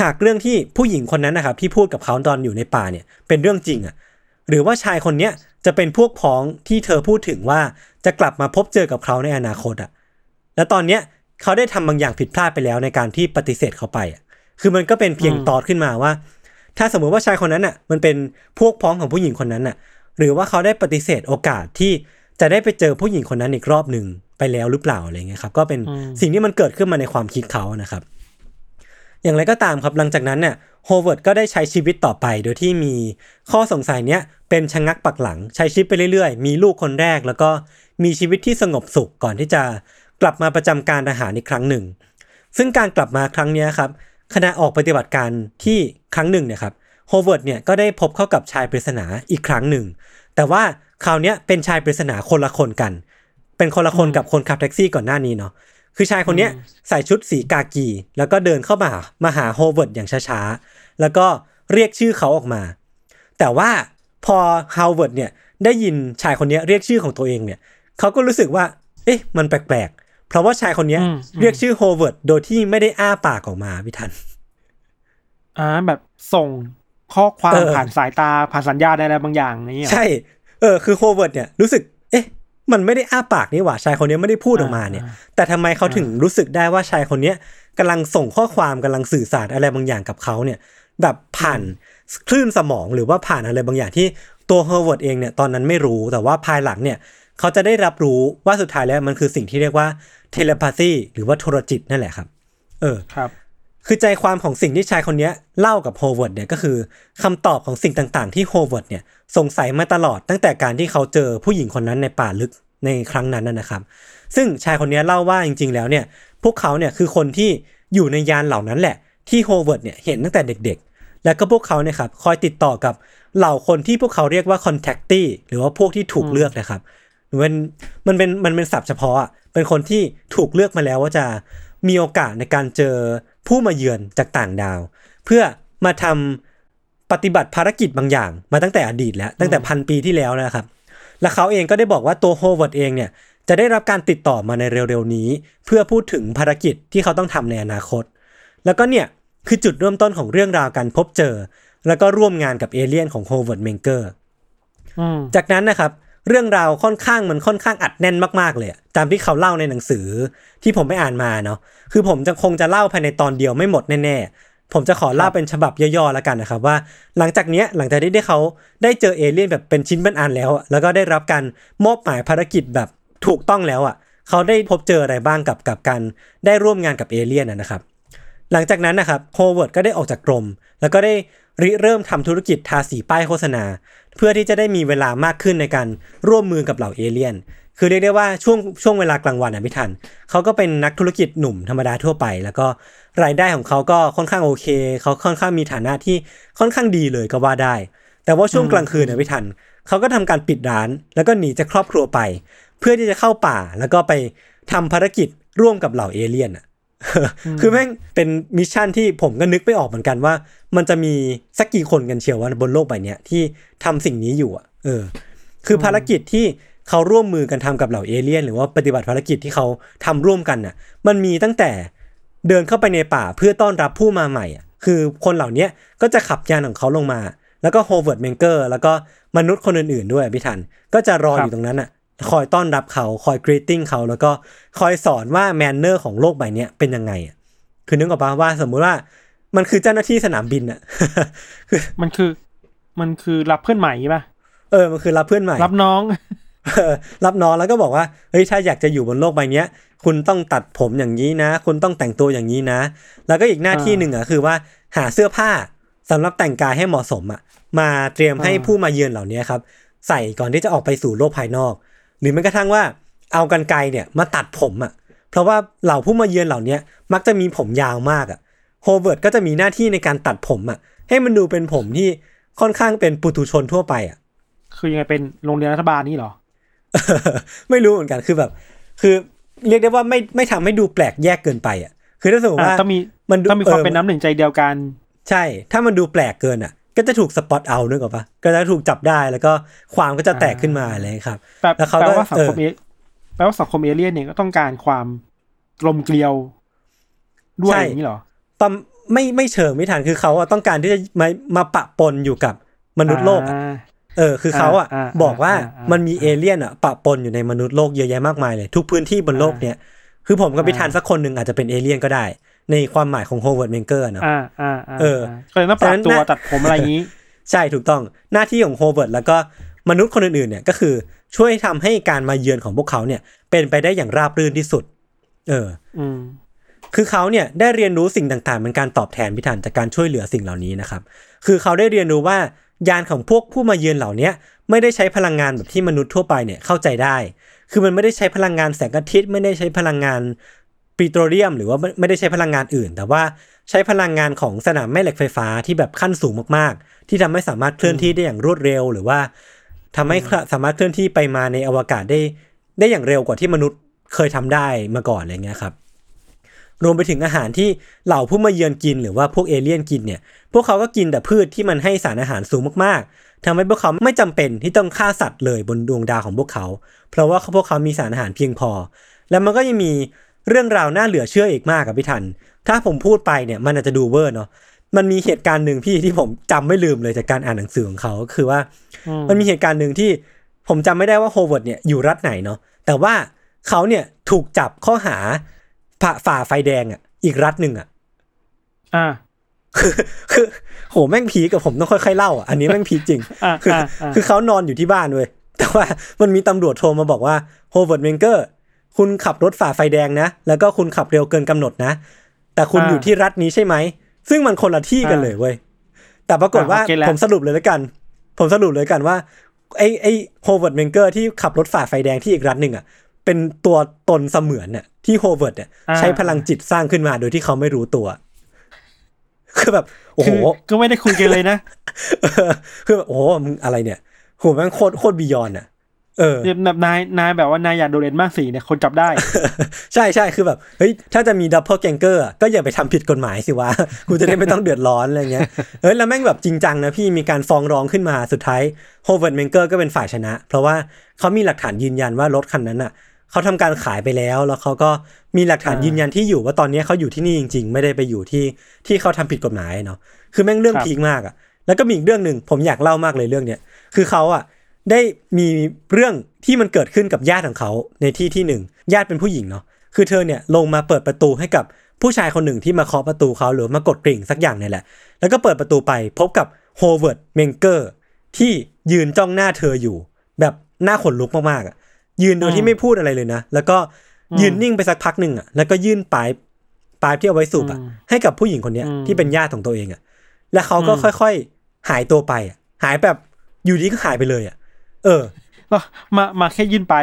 หากเรื่องที่ผู้หญิงคนนั้นนะครับที่พูดกับเขาตอนอยู่ในป่าเนี่ยเป็นเรื่องจริงอะ่ะหรือว่าชายคนเนี้ยจะเป็นพวกพ้องที่เธอพูดถึงว่าจะกลับมาพบเจอกับเขาในอนาคตอะ่ะแล้วตอนเนี้ยเขาได้ทำบางอย่างผิดพลาดไปแล้วในการที่ปฏิเสธเขาไปอะ่ะคือมันก็เป็นเพียงตอดขึ้นมาว่า ถ้าสมมติว่าชายคนนั้นอะมันเป็นพวกพ้องของผู้หญิงคนนั้นอะ หรือว่าเขาได้ปฏิเสธโอกาสที่จะได้ไปเจอผู้หญิงคนนั้นอีกรอบหนึ่งไปแล้วหรือเปล่าอะไรเงี้ยครับก็เป็นอืมสิ่งที่มันเกิดขึ้นมาในความคิดเขานะครับ อย่างไรก็ตามครับหลังจากนั้นเนี่ยโฮเวิร์ดก็ได้ใช้ชีวิตต่อไป โดยที่มีข้อสงสัยเนี้ยเป็นชนักปักหลังใช้ชีวิตไปเรื่อยๆ มีลูกคนแรก แล้วก็มีชีวิตที่สงบสุขก่อนที่จะกลับมาประจำการทหารอีกครั้งหนึ่ง ซึ่งการกลับมาครั้งเนี้ยครับ ขณะออกปฏิบัติการที่ครั้งหนึ่งเนี่ยครับโฮเวิร์ดเนี่ยก็ได้พบเข้ากับชายปริศนาอีกครั้งหนึ่ง แต่ว่าคราวนี้เป็นชายปริศนาคนละคนกัน เป็นคนละคนกับคนขับแท็กซี่ก่อนหน้านี้เนาะคือชายคนนี้ใส่ชุดสีกากี แล้วก็เดินเข้ามามาหาโฮเวิร์ดอย่างช้าๆ แล้วก็เรียกชื่อเขาออกมา แต่ว่าพอโฮเวิร์ดเนี่ยได้ยินชายคนนี้เรียกชื่อของตัวเองเนี่ยเขาก็รู้สึกว่า เอ๊ะ มันแปลกๆ เพราะว่าชายคนเนี้ยอืมเรียกชื่อโฮเวิร์ดโดยที่ไม่ได้อ้าปากออกมาพี่ทันอ่าแบบส่งข้อความเออผ่านสายตาผ่านสัญญาณอะไรบางอย่างนี่เหรอใช่ เออ คือโฮเวิร์ดเนี่ยรู้สึก เอ๊ะ มันไม่ได้อ้าปากนี่หว่าชายคนนี้ไม่ได้พูดออกมาเนี่ยอ่าแต่ทำไมเขาถึงรู้สึกได้ว่าชายคนเนี้ยกำลังส่งข้อความกำลังสื่อสารอะไรบางอย่างกับเขาเนี่ย แบบผ่านคลื่นสมองหรือว่าผ่านอะไรบางอย่างที่ตัวโฮเวิร์ดเองเนี่ยตอนนั้นไม่รู้แต่ว่าภายหลังเนี่ย เขาจะได้รับรู้ว่าสุดท้ายแล้วมันคือสิ่งที่เรียกว่า telepathy หรือว่าโทรจิตนั่นแหละครับ เออครับ คือใจความของสิ่งที่ชายคนเนี้ยเล่ากับโฮเวิร์ดเนี่ยก็คือคำตอบของสิ่งต่างๆ ที่โฮเวิร์ดเนี่ยสงสัยมาตลอดตั้งแต่การที่เขาเจอผู้หญิงคนนั้นในป่าลึกในครั้งนั้นนะนะครับ ซึ่งชายคนเนี้ยเล่าว่าจริง ๆ แล้วเนี่ย พวกเขาเนี่ยคือคนที่อยู่ในยานเหล่านั้นแหละ ที่โฮเวิร์ดเนี่ยเห็นตั้งแต่เด็กๆ แล้วก็พวกเขาเนี่ยครับคอยติดต่อกับเหล่าคนที่พวกเขาเรียกว่า contactee หรือว่าพวกที่ถูกเลือกนะครับมันมันเป็นมันเป็นศัพท์เฉพาะอะ เป็นคนที่ถูกเลือกมาแล้วว่าจะมีโอกาสในการเจอผู้มาเยือนจากต่างดาว เพื่อมาทำปฏิบัติภารกิจบางอย่าง มาตั้งแต่อดีตแล้ว ตั้งแต่พันปีที่แล้วนะครับ และเขาเองก็ได้บอกว่าตัวโฮเวิร์ดเองเนี่ยจะได้รับการติดต่อมาในเร็วๆนี้ เพื่อพูดถึงภารกิจที่เขาต้องทำในอนาคต แล้วก็เนี่ยคือจุดเริ่มต้นของเรื่องราวการพบเจอ แล้วก็ร่วมงานกับเอเลี่ยนของโฮเวิร์ดเมงเกอร์อืมจากนั้นนะครับ เรื่องราวค่อนข้างมันค่อนข้างอัดแน่นมากๆเลยตามที่เขาเล่าในหนังสือที่ผมไปอ่านมาเนาะคือผมจะคงจะเล่าภายในตอนเดียวไม่หมดแน่ๆผมจะขอเล่าเป็นฉบับย่อๆแล้วกันนะครับว่า หลังจากเนี้ยหลังจากที่ได้เขาได้เจอเอเลี่ยนแบบเป็นชิ้นเป็นอันแล้ว แล้วก็ได้รับการมอบหมายภารกิจแบบถูกต้องแล้วอะเขาได้พบเจออะไรบ้างกับกับการได้ร่วมงานกับเอเลี่ยนนะนะครับหลังจากนั้นนะครับโฮเวิร์ดก็ได้ออกจากกรม แล้วก็ได้ริเริ่มทำธุรกิจทาสีป้ายโฆษณา เพื่อที่จะได้มีเวลามากขึ้นในการร่วมมือกับเหล่าเอเลี่ยน คือเรียกได้ว่าช่วงช่วงเวลากลางวันอะพี่ทันเขาก็เป็นนักธุรกิจหนุ่มธรรมดาทั่วไป แล้วก็รายได้ของเขาก็ค่อนข้างโอเค เขาค่อนข้างมีฐานะที่ค่อนข้างดีเลยก็ว่าได้ แต่ว่าช่วงกลางคืนเนี่ยพี่ทันเขาก็ทำการปิดร้าน แล้วก็หนีจากครอบครัวไป เพื่อที่จะเข้าป่าแล้วก็ไปทำภารกิจร่วมกับเหล่าเอเลี่ยนอะคือแม่งเป็น mission ที่ผมก็นึกไม่ออกเหมือนกันว่า มันจะมีสักกี่คนกันเชียวว่าบนโลกใบนี้ที่ทำสิ่งนี้อยู่อะเออ คือภารกิจที่เขาร่วมมือกันทำกับเหล่าเอเลี่ยน หรือว่าปฏิบัติภารกิจที่เขาทำร่วมกันน่ะ มันมีตั้งแต่เดินเข้าไปในป่าเพื่อต้อนรับผู้มาใหม่อะคือคนเหล่านี้ก็จะขับยานของเขาลงมา แล้วก็โฮเวิร์ดเมงเกอร์แล้วก็มนุษย์คนอื่นๆด้วยพี่ทัน ก็จะรอรอยู่ตรงนั้นอะคอยต้อนรับเขาคอย greeting เขาแล้วก็คอยสอนว่า manner ของโลกใบนี้เป็นยังไงอะคือนึกออกปะว่าสมมุติว่า มันคือเจ้าหน้าที่สนามบินอะคือมันคือ มันคือรับเพื่อนใหม่ป่ะ เออ มันคือรับเพื่อนใหม่ รับน้องเออรับน้องแล้วก็บอกว่า เฮ้ย ถ้าอยากจะอยู่บนโลกใบเนี้ย คุณต้องตัดผมอย่างนี้นะ คุณต้องแต่งตัวอย่างนี้นะ แล้วก็อีกหน้าที่หนึ่งอะคือว่าหาเสื้อผ้าสำหรับแต่งกายให้เหมาะสมอะมาเตรียมให้อ่าผู้มาเยือนเหล่านี้ครับ ใส่ก่อนที่จะออกไปสู่โลกภายนอก หรือแม้กระทั่งว่าเอากรรไกรเนี่ยมาตัดผมอะเพราะว่าเหล่าผู้มาเยือนเหล่านี้มักจะมีผมยาวมากอะ โฮเวิร์ดก็จะมีหน้าที่ในการตัดผมอะ ให้มันดูเป็นผมที่ค่อนข้างเป็นปุถุชนทั่วไปอะ คือยังไงเป็นโรงเรียนรัฐบาลนี่เหรอ ไม่รู้เหมือนกันคือแบบ คือเรียกได้ว่าไม่ไม่ทำให้ดูแปลกแยกเกินไปอะ คือถ้าสมมติอะว่าต้องมีมันดูต้องมีความออเป็นน้ำหนึ่งใจเดียวกัน ใช่ ถ้ามันดูแปลกเกินอะ ก็จะถูก spot เอานึกออกปะก็จะถูกจับได้แล้วก็ความก็จะแตกขึ้นมาอะไรครับแปลแล้วเขาแปลก็ว่าสังคมเออเอแปลว่าสังคมเอเลี่ยนเนี่ยก็ต้องการความกลมเกลียวด้วยใช่อย่างนี้เหรอ ปะไม่ไม่เชิงพี่ทันคือเขาอะต้องการที่จะมามาปะปนอยู่กับมนุษย์โลกอะอ่าเออคือเขาอะอ่าอ่าบอกว่าอ่าอ่ามัมันมีเอเลี่ยนอะปะปนอยู่ในมนุษย์โลกเยอะแยะมากมายเลย ทุกพื้นที่บนโลกเนี่ยคือผมกับพี่ทันสักคนหนึ่งอาจจะเป็นเอเลี่ยนก็ได้ ในความหมายของโฮเวิร์ดเมงเกอร์เนาะอ่าอ่าอ่าเออก็เลยต้องปรับฉะนั้นตัวน่ะตัดผมอะไรอย่างนี้ ใช่ถูกต้องหน้าที่ของโฮเวิร์ดแล้วก็มนุษย์คนอื่นๆเนี่ยก็คือช่วยทำให้การมาเยือนของพวกเขาเนี่ยเป็นไปได้อย่างราบรื่นที่สุด เอออืม คือเขาเนี่ยได้เรียนรู้สิ่งต่างๆเป็นการตอบแทนพี่ทันจากการช่วยเหลือสิ่งเหล่านี้นะครับ คือเขาได้เรียนรู้ว่ายานของพวกผู้มาเยือนเหล่านี้ไม่ได้ใช้พลังงานแบบที่มนุษย์ทั่วไปเนี่ยเข้าใจได้ คือมันไม่ได้ใช้พลังงานแสงอาทิตย์ไม่ได้ใช้พลังงานปิโตรเลียม หรือว่าไม่ได้ใช้พลังงานอื่น แต่ว่าใช้พลังงานของสนามแม่เหล็กไฟฟ้าที่แบบขั้นสูงมากๆ ที่ทำให้สามารถเคลื่อนที่ได้อย่างรวดเร็ว หรือว่าทำให้สามารถเคลื่อนที่ไปมาในอวกาศได้ ได้อย่างเร็วกว่าที่มนุษย์เคยทำได้มาก่อนอะไรเงี้ยครับ รวมไปถึงอาหารที่เหล่าผู้มาเยือนกินหรือว่าพวกเอเลี่ยนกินเนี่ยพวกเขาก็กินแต่พืชที่มันให้สารอาหารสูงมากๆทำให้พวกเขาไม่จำเป็นที่ต้องฆ่าสัตว์เลยบนดวงดาวของพวกเขา เพราะว่าพวกเขามีสารอาหารเพียงพอ แล้วมันก็ยังมีเรื่องราวน่าเหลือเชื่ออีกมากครับพี่ทัน ถ้าผมพูดไปเนี่ยมันอาจจะดูเวอร์เนาะมันมีเหตุการณ์หนึ่งพี่ที่ผมจำไม่ลืมเลยจากการอ่านหนังสือของเขาก็คือว่าอืมมันมีเหตุการณ์หนึ่งที่ผมจำไม่ได้ว่าโฮเวิร์ดเนี่ยอยู่รัฐไหนเนาะแต่ว่าเขาเนี่ยถูกจับข้อหาผ่า ฝ่าไฟแดงอะ อีกรัฐหนึ่งอะ อ่า คือคือโหแม่งพีคครับผมต้องค่อยๆเล่าอะอันนี้แม่งพีคจริงอ่าคืออ่าอ่าคือเขานอนอยู่ที่บ้านเว้ยแต่ว่ามันมีตำรวจโทรมาบอกว่าโฮเวิร์ดเมงเกอร์คุณขับรถฝ่าไฟแดงนะ แล้วก็คุณขับเร็วเกินกำหนดนะ แต่คุณอยู่ที่รัฐนี้ใช่ไหม ซึ่งมันคนละที่กันเลยเว้ย แต่ปรากฏว่าผมสรุปเลยแล้วกัน ผมสรุปเลยกันว่า ไอ้ไอ้โฮเวิร์ดเมงเกอร์ที่ขับรถฝ่าไฟแดงที่อีกรัฐหนึ่งอะ เป็นตัวตนเสมือนน่ะที่โฮเวิร์ดเนี่ยใช้พลังจิตสร้างขึ้นมาโดยที่เขาไม่รู้ตัว คือแบบ โอ้โหคือก็ไม่ได้คุยกันเลยนะเออคือแบบโอ้โหมึงอะไรเนี่ยโหแม่งโคตรโคตร beyond อะเออแบบนายนายแบบว่านายอยากโดดเด่นมากสิเนี่ยคนจับได้ ใช่ใช่คือแบบเฮ้ยถ้าจะมี doppelganger ก็อย่าไปทำผิดกฎหมายสิวะกูจะได้ไม่ต้องเดือดร้อนอะไรเงี้ยเฮ้ยแล้วแม่งแบบจริงจังนะพี่มีการฟ้องร้องขึ้นมาสุดท้ายโฮเวิร์ดเมงเกอร์ก็เป็นฝ่ายชนะ เพราะว่าเขามีหลักฐานยืนยันว่ารถคันนั้นอะ เขาทำการขายไปแล้ว แล้วเขาก็มีหลักฐานอ่ายืยืนยันที่อยู่ว่าตอนนี้เขาอยู่ที่นี่จริง ๆ ไม่ได้ไปอยู่ที่ที่เขาทำผิดกฎหมายเนาะคือแม่งเรื่องครับพีคมากอะแล้วก็มีอีกเรื่องหนึ่งผมอยากเล่ามากเลยเรื่องเนี้ยคือเขาอะได้มีเรื่องที่มันเกิดขึ้นกับญาติของเขาในที่ที่หนึ่งญาติเป็นผู้หญิงเนาะคือเธอเนี่ยลงมาเปิดประตูให้กับผู้ชายคนหนึ่งที่มาเคาะประตูเขาหรือมากดกริ่งสักอย่างเนี่ยแหละ แล้วก็เปิดประตูไปพบกับโฮเวิร์ดเมงเกอร์ที่ยืนจ้องหน้าเธออยู่ แบบหน้าขนลุกมากๆอะ ยืนโดยที่ไม่พูดอะไรเลยนะ แล้วก็ยืนนิ่งไปสักพักหนึ่งอะแล้วก็ยื่นไปป์ไปป์ที่เอาไว้สูบอะอืมให้กับผู้หญิงคนเนี้ยอืมที่เป็นญาติของตัวเองอะ แล้วเขาก็อืมค่อยๆหายตัวไปอะหายแบบอยู่ดีก็หายไปเลยอะ เออก็มามาแค่ยื่นไป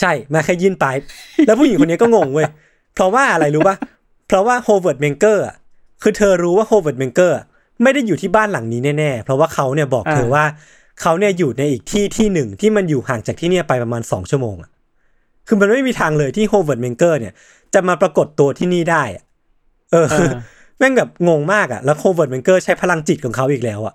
ใช่มาแค่ยื่นไปป์แล้วผู้หญิงคนนี้ก็งงเว้ยเพราะว่าอะไรรู้ป่ะเพราะว่าโฮเวิร์ดเมงเกอร์อะคือเธอรู้ว่าโฮเวิร์ดเมงเกอร์ไม่ได้อยู่ที่บ้านหลังนี้แน่ๆ เพราะว่าเขาเนี่ยบอกเธออ่าว่า เขาเนี่ยอยู่ในอีกที่ที่หนึ่งที่มันอยู่ห่างจากที่เนี่ยไปประมาณสองชั่วโมงอะคือมันไม่มีทางเลยที่โฮเวิร์ดเมงเกอร์เนี่ยจะมาปรากฏตัวที่นี่ได้อะเออเออแม่งแบบงงมากอะแล้วโฮเวิร์ดเมงเกอร์ใช้พลังจิตของเขาอีกแล้วอะ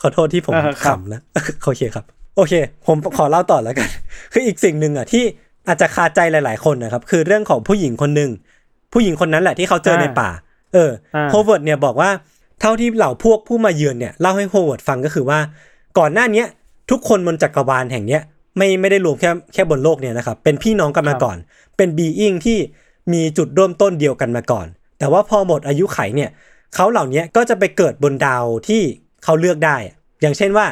ขอโทษที่ผมเออครับขำนะโอเคครับ โอเค ผมขอเล่าต่อแล้วกัน คืออีกสิ่งหนึ่งอะที่อาจจะคาใจหลาย ๆ คนนะครับ คือเรื่องของผู้หญิงคนหนึ่งผู้หญิงคนนั้นแหละที่เขาเจอในป่า เอออาโฮเวิร์ดเนี่ยบอกว่า เท่าที่เหล่าพวกผู้มาเยือนเนี่ยเล่าให้โฮเวิร์ดฟังก็คือว่า ก่อนหน้าเนี้ยทุกคนบนจักรวาลแห่งเนี้ยไม่ไม่ได้รวมแค่แค่บนโลกเนี่ยนะครับ เป็นพี่น้องกันมาก่อน เป็นบีอิงที่มีจุดเริ่มต้นเดียวกันมาก่อน แต่ว่าพอหมดอายุไขเนี่ยเขาเหล่านี้ก็จะไปเกิดบนดาวที่เขาเลือกได้อะอย่างเช่นว่า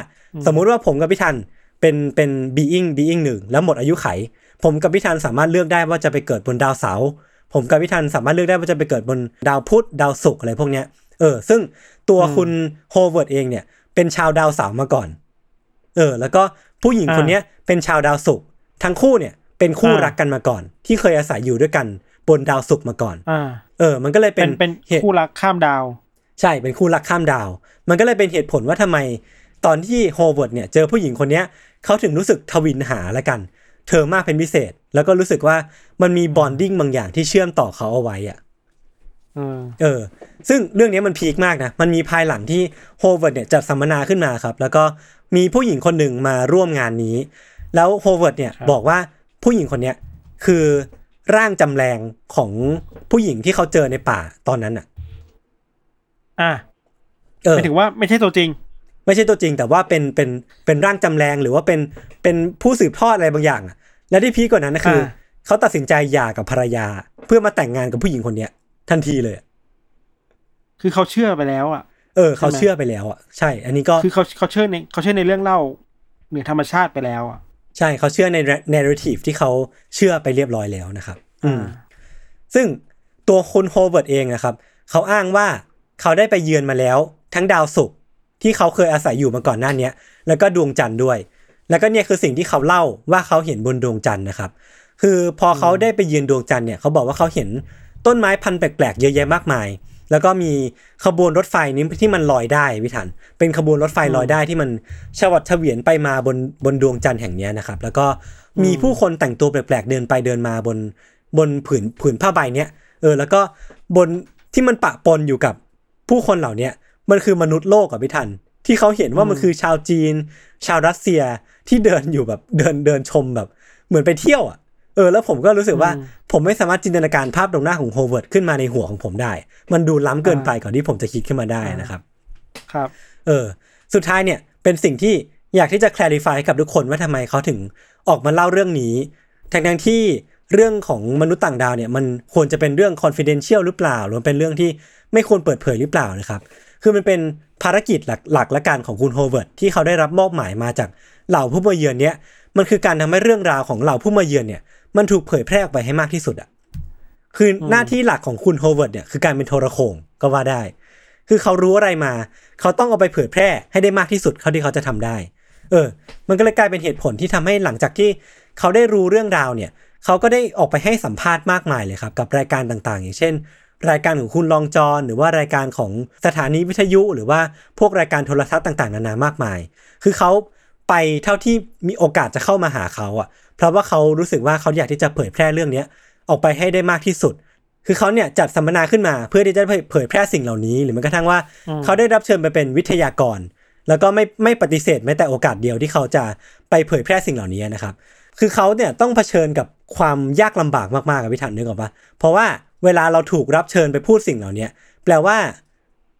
สมมุติว่าผมกับพี่ทันเป็นเป็นบีอิงบีอิงหนึ่งแล้วหมดอายุไข ผมกับพี่ทันสามารถเลือกได้ว่าจะไปเกิดบนดาวเสาร์ผมกับพี่ทันสามารถเลือกได้ว่าจะไปเกิดบนดาวพุธดาวศุกร์อะไรพวกเนี้ย เออ ซึ่งตัวคุณโฮเวิร์ดเองเนี่ย เป็นชาวดาวเสาร์มาก่อน เออ แล้วก็ผู้หญิงคนเนี้ยเป็นชาวดาวศุกร์ทั้งคู่เนี่ย เป็นคู่อ่ารัรักกันมาก่อน ที่เคยอาศัยอยู่ด้วยกันบนดาวศุกร์มาก่อนอ่าเออ มันก็เลยเป็เป็นนเป็นเหตุคู่รักข้ามดาว ใช่เป็นคู่รักข้ามดาว มันก็เลยเป็นเหตุผลว่าทำไมตอนที่โฮเวิร์ดเนี่ยเจอผู้หญิงคนเนี้ยเขาถึงรู้สึกถวิลหาละกัน เธอมากเป็นพิเศษ แล้วก็รู้สึกว่ามันมี bonding บางอย่างที่เชื่อมต่อเขาเอาไว้อะ เออเออ ซึ่งเรื่องนี้มันพีคมากนะ มันมีภายหลังที่โฮเวิร์ดเนี่ยจัดสัมมนาขึ้นมาครับ แล้วก็มีผู้หญิงคนหนึ่งมาร่วมงานนี้ แล้วโฮเวิร์ดเนี่ยครับบอกว่าผู้หญิงคนเนี้ยคือร่างจำแลงของผู้หญิงที่เขาเจอในป่าตอนนั้นอะ อะเออหมายถึงว่าไม่ใช่ตัวจริง ไม่ใช่ตัวจริง แต่ว่าเป็นเป็นเป็นร่างจำแลงหรือว่าเป็นเป็นผู้สืบทอดอะไรบางอย่างอะและที่พีคกว่านั้นนะคืออ่าเขาตัดสินใจหย่ากับภรรยา เพื่อมาแต่งงานกับผู้หญิงคนเนี้ย ทันทีเลยอะคือเขาเชื่อไปแล้วอะ เออ เขาใช่ไหมเชื่อไปแล้วอะ ใช่ อันนี้ก็ คือเขาเขาเชื่อในเขาเชื่อในเรื่องเล่าเหนือธรรมชาติไปแล้วอะ ใช่ เขาเชื่อใน narrative ที่เขาเชื่อไปเรียบร้อยแล้วนะครับ อืม ซึ่งตัวคุณโฮเวิร์ดเองนะครับ เขาอ้างว่าเขาได้ไปเยือนมาแล้ว ทั้งดาวศุกร์ที่เขาเคยอาศัยอยู่มาก่อนหน้าเนี้ย แล้วก็ดวงจันทร์ด้วย แล้วก็เนี่ยคือสิ่งที่เขาเล่าว่าเขาเห็นบนดวงจันทร์นะครับ คือพอเขาได้ไปเยือนดวงจันทร์เนี่ยเขาบอกว่าเขาเห็น ต้นไม้พันธุ์แปลกๆเยอะแยะมากมาย แล้วก็มีขบวนรถไฟนี้ที่มันลอยได้วิถัน เป็นขบวนรถไฟลอยได้ที่มันชวัดเฉวียนไปมาบนบนดวงจันทร์แห่งเนี้ยนะครับ แล้วก็มีผู้คนแต่งตัวแปลกๆเดินไปเดินมาบนบนผืนผืนผ้าใบเนี้ยเออแล้วก็บนที่มันปะปนอยู่กับผู้คนเหล่าเนี้ยมันคือมนุษย์โลกอะพี่ทัน ที่เขาเห็นว่ามันคือชาวจีน ชาวรัสเซียที่เดินอยู่แบบเดินเดินชมแบบ เหมือนไปเที่ยวอะ เออแล้วผมก็รู้สึกว่าอืมผมไม่สามารถจินตนาการภาพตรงหน้าของโฮเวิร์ดขึ้นมาในหัวของผมได้ มันดูล้ำเกินไปก่อนที่ผมจะคิดขึ้นมาได้นะครับ ครับ เออ สุดท้ายเนี่ยเป็นสิ่งที่อยากที่จะ clarify ให้กับทุกคนว่าทำไมเขาถึงออกมาเล่าเรื่องนี้ ทั้งทั้งๆที่เรื่องของมนุษย์ต่างดาวเนี่ยมันควรจะเป็นเรื่อง confidential หรือเปล่า หรือมันเป็นเรื่องที่ไม่ควรเปิดเผยหรือเปล่านะครับ คือมันเป็นภารกิจหลักหลักและการของคุณโฮเวิร์ดที่เขาได้รับมอบหมายมาจากเหล่าผู้มาเยือนเนี่ย มันคือการทำให้เรื่องราวของเหล่าผู้มาเยือนเนี่ย มันถูกเผยแพร่ออกไปให้มากที่สุดอะคือหน้าที่หลักของคุณโฮเวิร์ดเนี่ยคือการเป็นโทรโข่งก็ว่าได้ คือเขารู้อะไรมา เขาต้องเอาไปเผยแพร่ให้ได้มากที่สุดเท่าที่เขาจะทำได้ เออ มันก็เลยกลายเป็นเหตุผลที่ทำให้หลังจากที่เขาได้รู้เรื่องราวเนี่ยเขาก็ได้ออกไปให้สัมภาษณ์มากมายเลยครับ กับรายการต่างๆ อย่างเช่น รายการของคุณลองจอนหรือว่ารายการของสถานีวิทยุ หรือว่าพวกรายการโทรทัศน์ต่างๆ นานามากมาย คือเขา ไปเท่าที่มีโอกาสจะเข้ามาหาเขาอะ เพราะว่าเขารู้สึกว่าเขาอยากที่จะเผยแพร่เรื่องเนี้ยออกไปให้ได้มากที่สุด คือเขาเนี่ยจัดสัมมนาขึ้นมา เพื่อที่จะเผยแพร่สิ่งเหล่านี้ หรือแม้กระทั่งว่าเขาได้รับเชิญไปเป็นวิทยากร แล้วก็ไม่ไม่ปฏิเสธแม้แต่โอกาสเดียวที่เขาจะไปเผยแพร่สิ่งเหล่านี้นะครับ คือเขาเนี่ยต้องเผชิญกับความยากลำบากมากๆกับพี่ทันนึกออกปะเพราะว่าเวลาเราถูกรับเชิญไปพูดสิ่งเหล่านี้แปลว่า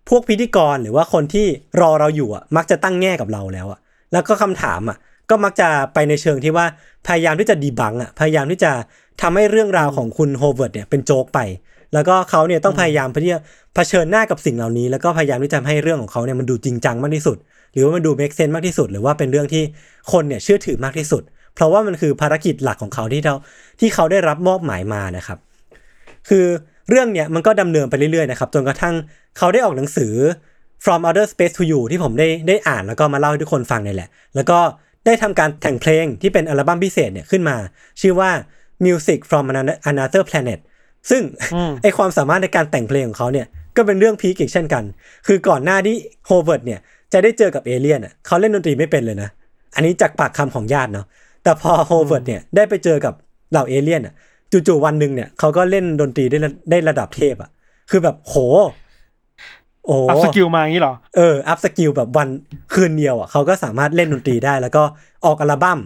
พวกพิธีกรหรือว่าคนที่รอเราอยู่อะมักจะตั้งแง่กับเราแล้วอะ แล้วก็คำถามอะก็มักจะไปในเชิงที่ว่าพยายามที่จะ debunk อะพยายามที่จะทำให้เรื่องราวของคุณโฮเวิร์ดเนี่ยเป็นโจ๊กไป แล้วก็เขาเนี่ยต้องพยายามเพื่อที่จะเผชิญหน้ากับสิ่งเหล่านี้ แล้วก็พยายามที่จะให้เรื่องของเขาเนี่ยมันดูจริงจังมากที่สุด หรือว่ามันดูเมคเซนมากที่สุด หรือว่าเป็นเรื่องที่คนเนี่ยเชื่อถือมากที่สุด เพราะว่ามันคือภารกิจหลักของเขาที่เขาที่เขาได้รับมอบหมายมานะครับ คือเรื่องเนี่ยมันก็ดำเนินไปเรื่อยๆนะครับจนกระทั่งเขาได้ออกหนังสือ From Outer Space to You ที่ผมได้ได้อ่านแล้วก็มาเล่าให้ทุกคนฟังนี่แหละ แล้วก็ได้ทำการแต่งเพลงที่เป็นอัลบั้มพิเศษเนี่ยขึ้นมา ชื่อว่า Music from Another Planet ซึ่งอืมไอความสามารถในการแต่งเพลงของเขาเนี่ยก็เป็นเรื่องพีคอีกเช่นกัน คือก่อนหน้าที่โฮเวิร์ดเนี่ยจะได้เจอกับเอเลี่ยนอะเขาเล่นดนตรีไม่เป็นเลยนะ อันนี้จากปากคำของญาติเนาะ แต่พอโฮเวิร์ดเนี่ยได้ไปเจอกับเหล่าเอเลี่ยนอะจู่ๆวันหนึ่งเนี่ยเขาก็เล่นดนตรีได้ระได้ระดับเทพอะ คือแบบโห โอ้ up skill มาอย่างนี้เหรอ เออ up skill แบบวันคืนเดียวอะเขาก็สามารถเล่นดนตรีได้ แล้วก็ออกอัลบั้ม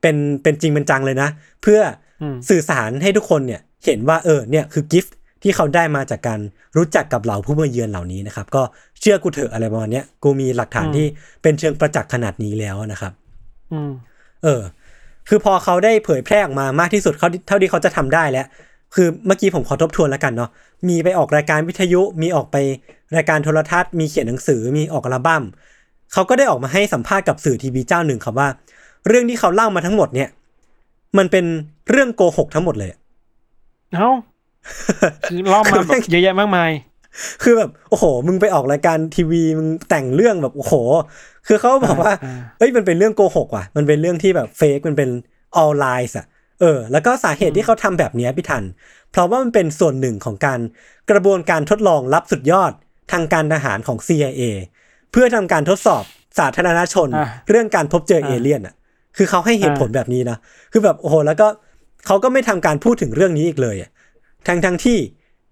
เป็นเป็นจริงเป็นจังเลยนะ เพื่ออมสื่อสารให้ทุกคนเนี่ยเห็นว่าเออเนี่ยคือกิฟต์ที่เขาได้มาจากการรู้จักกับเหล่าผู้มาเยือนเหล่านี้นะครับ ก็เชื่อกูเถอะอะไรประมาณเนี้ยกูมีหลักฐานที่เป็นเชิงประจักษ์ขนาดนี้แล้วนะครับอืมเออ คือพอเขาได้เผยแพร่ออกมามากที่สุดเขาเท่าที่เขาจะทำได้แล้ว คือเมื่อกี้ผมขอทบทวนแล้วกันเนาะมีไปออกรายการวิทยุ มีออกไปรายการโทรทัศน์ มีเขียนหนังสือมีออกอัลบั้มเขาก็ได้ออกมาให้สัมภาษณ์กับสื่อทีวีเจ้าหนึ่งครับว่า เรื่องที่เขาเล่ามาทั้งหมดเนี่ย มันเป็นเรื่องโกหกทั้งหมดเลยเอ้าคือเล่าคือมาแม่แบงบเยอะแยะมากมาย คือแบบโอ้โห มึงไปออกรายการทีวีมึงแต่งเรื่องแบบโอ้โห คือเขาบอกว่าอ่าเอ้ยมันเป็นเรื่องโกหกว่ะ มันเป็นเรื่องที่แบบเฟกมันเป็น all lies อะ เออ แล้วก็สาเหตุที่เขาทำแบบเนี้ยพี่ทัน เพราะว่ามันเป็นส่วนหนึ่งของการกระบวนการทดลองลับสุดยอดทางการทหารของ CIA เพื่อทำการทดสอบสาธารณชนอะเรื่องการพบเจอเออะเลี่ยนอะคือเขาให้เหตุผลอะแบบนี้นะ คือแบบโอ้โห แล้วก็เขาก็ไม่ทำการพูดถึงเรื่องนี้อีกเลยอะทั้งทั้งที่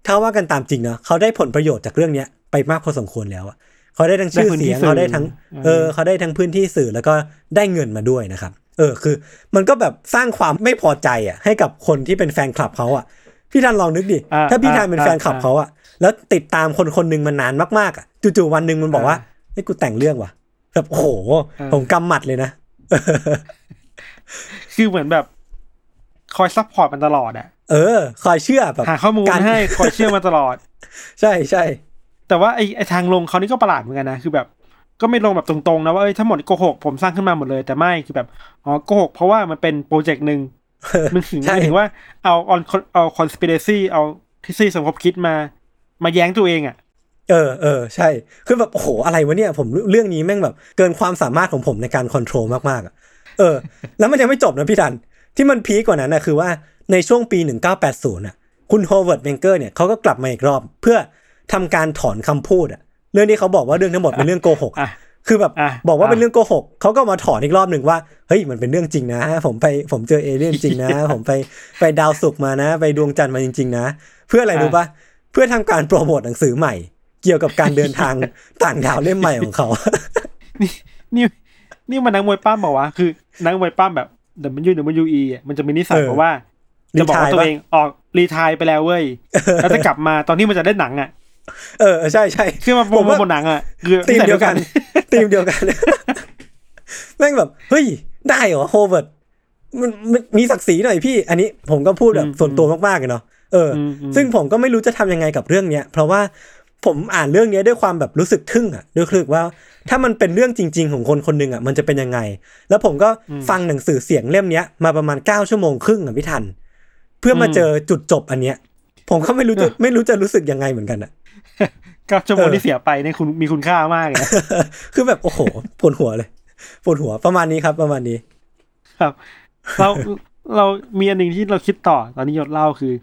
ถ้าว่ากันตามจริงนะเขาได้ผลประโยชน์จากเรื่องเนี้ยไปมากพอสมควรแล้วอะเขาได้ทั้งชื่อเสียงเขาได้ทั้ง เออ เขาได้ทั้งพื้นที่สื่อแล้วก็ได้เงินมาด้วยนะครับ เออคือ มันก็แบบสร้างความไม่พอใจอะให้กับคนที่เป็นแฟนคลับเขาอะพี่ทันลองนึกดิอ่าถ้าพี่ทันเป็นอ่าแฟนคลับเขาอะแล้วติดตามคนคนหนึ่งมานานมากๆอะจู่ๆวันหนึ่งมันบอกว่าอ่าเฮ้ยกูแต่งเรื่องว่ะแบบโอ้โหอ่าผมกำหมัดเลยนะคือเหมือนแบบคอย support มันตลอดอะเออ คอยเชื่อแบบหาข้อมูลการให้คอยเชื่อมาตลอด ใช่ใช่แต่ว่าไอ้ไอ้ทางลงเขานี่ก็ประหลาดเหมือนกันนะคือแบบ ก็ไม่ลงแบบตรงๆนะว่าเอ้ยทั้งหมดโกหกผมสร้างขึ้นมาหมดเลยแต่ไม่คือแบบอ๋อโกหกเพราะว่ามันเป็นโปรเจกต์หนึ่งมันถึงใช่มันถึงว่าเอาเอาเอาคอน spiracy เอาทฤษฎีสมคบคิดมา มาแย้งตัวเองอะเออเออใช่ คือแบบโอ้โหอะไรวะเนี่ยผมเรื่องนี้แม่งแบบ เกินความสามารถของผมในการ control มากๆอะเออ แล้วมันยังไม่จบนะพี่ทัน ที่มันพีคกว่านั้นนะคือว่าในช่วงปี 1980น่ะ คุณโฮเวิร์ดเมนเจอร์เนี่ยเขาก็กลับมาอีกรอบ เพื่อทำการถอนคำพูดอะ เรื่องที่เขาบอกว่าเรื่องทั้งหมดเป็นเรื่องโกหกอะคือแบบอะบอกว่าเป็นอะเรื่องโกหกเขาก็มาถอนอีกรอบหนึ่งว่าเฮ้ยมันเป็นเรื่องจริงนะ ผมไปผมเจอเอเลี่ยนจริงนะ ผมไปไปดาวศุกร์มานะ ไปดวงจันทร์มาจริง ๆ นะ เพื่ออะไรรู้ปะเพื่อทำการโปรโมทหนังสือใหม่ เกี่ยวกับการเดินทางต่างดาวเล่มใหม่ของเขา นี่นี่นี่มันนักมวยปั้มบอกว่าวะคือนักมวยปั้มแบบ W W E อะมันจะมีนิสัยเออบอกว่าจะบอกว่า retire ตัวปะเองออกรีทายไปแล้วเว้ยแล้วจะกลับมาตอนที่มันจะได้หนังอะ เออใช่ใช่คือมาโปรผมโมว่าทบนหนังอะคือทีมเดียวกันนิสัทีมเดียวกันแม่งแบบเฮ้ยได้เหรอโฮเวิร์ดมันมันมีศักดิ์ศรีหน่อยพี่ อันนี้ผมก็พูดแบบส่วนตัวมากๆเลยเนาะเออออืมอืมซึ่งผมก็ไม่รู้จะทำยังไงกับเรื่องเนี้ย เพราะว่าผมอ่านเรื่องเนี้ยด้วยความแบบรู้สึกทึ่งอะด้วยคือว่า ถ้ามันเป็นเรื่องจริง ๆ ของคนคนหนึ่งอะมันจะเป็นยังไง แล้วผมก็ฟังหนังสือเสียงเล่มเนี้ยมาประมาณเก้าชั่วโมงครึ่งอะพี่ทัน เพื่อมาเจอจุดจบอันเนี้ย ผมก็ไม่รู้จะไม่รู้จะรู้สึกยังไงเหมือนกันอะ ก็ชั่วโมงเออที่เสียไปเนี่ยคุณมีคุณค่ามากเลยนะคือแบบโอ้โหปวดหัวเลยปวดหัวประมาณนี้ครับ ประมาณนี้ ครับ เราเรามีอันหนึ่งที่เราคิดต่อ ตอนนี้ยศเล่าคือ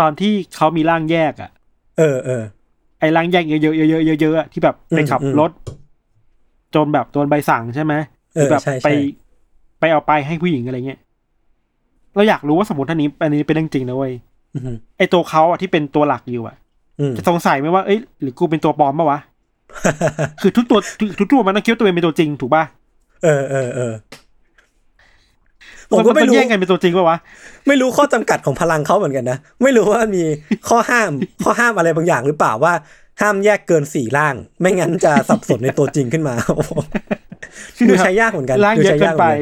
ตอนที่เขามีร่างแยกอะ เออเออไอ้ร่างแยกเยอะๆเยอะๆเยอะๆอะที่แบบไปขับอืมรถ จนแบบโดนใบสั่งใช่ไหมเออหรือแบบใช่ใช่ไปไปเอาไปให้ผู้หญิงอะไรเงี้ยเราอยากรู้ว่าสมมติท่านนี้อันนี้เป็นเรื่องจริงนะเว้ยอือหือไอ้ตัวเขาอะที่เป็นตัวหลักอยู่อะอืม จะสงสัยไหมว่าเอ้ยหรือกูเป็นตัวปลอมปะวะคือทุกตัวทุกตัวมันต้องคิดว่าตัวเองเป็นตัวจริงถูกป่ะเออเออเออผมมันก็มันไม่ต้องรู้แย่งกันเป็นตัวจริงปะวะไม่รู้ข้อจำกัดของพลังเขาเหมือนกันนะไม่รู้ว่ามีข้อห้ามข้อห้ามอะไรบางอย่างหรือเปล่าว่า ห้ามแยกเกินสี่ร่าง ไม่งั้นจะสับสนในตัวจริงขึ้นมาโอ้โหดูใช้ยากเหมือนกันร่างดูเยอะใช้เกิยานกเหไปมือนกัน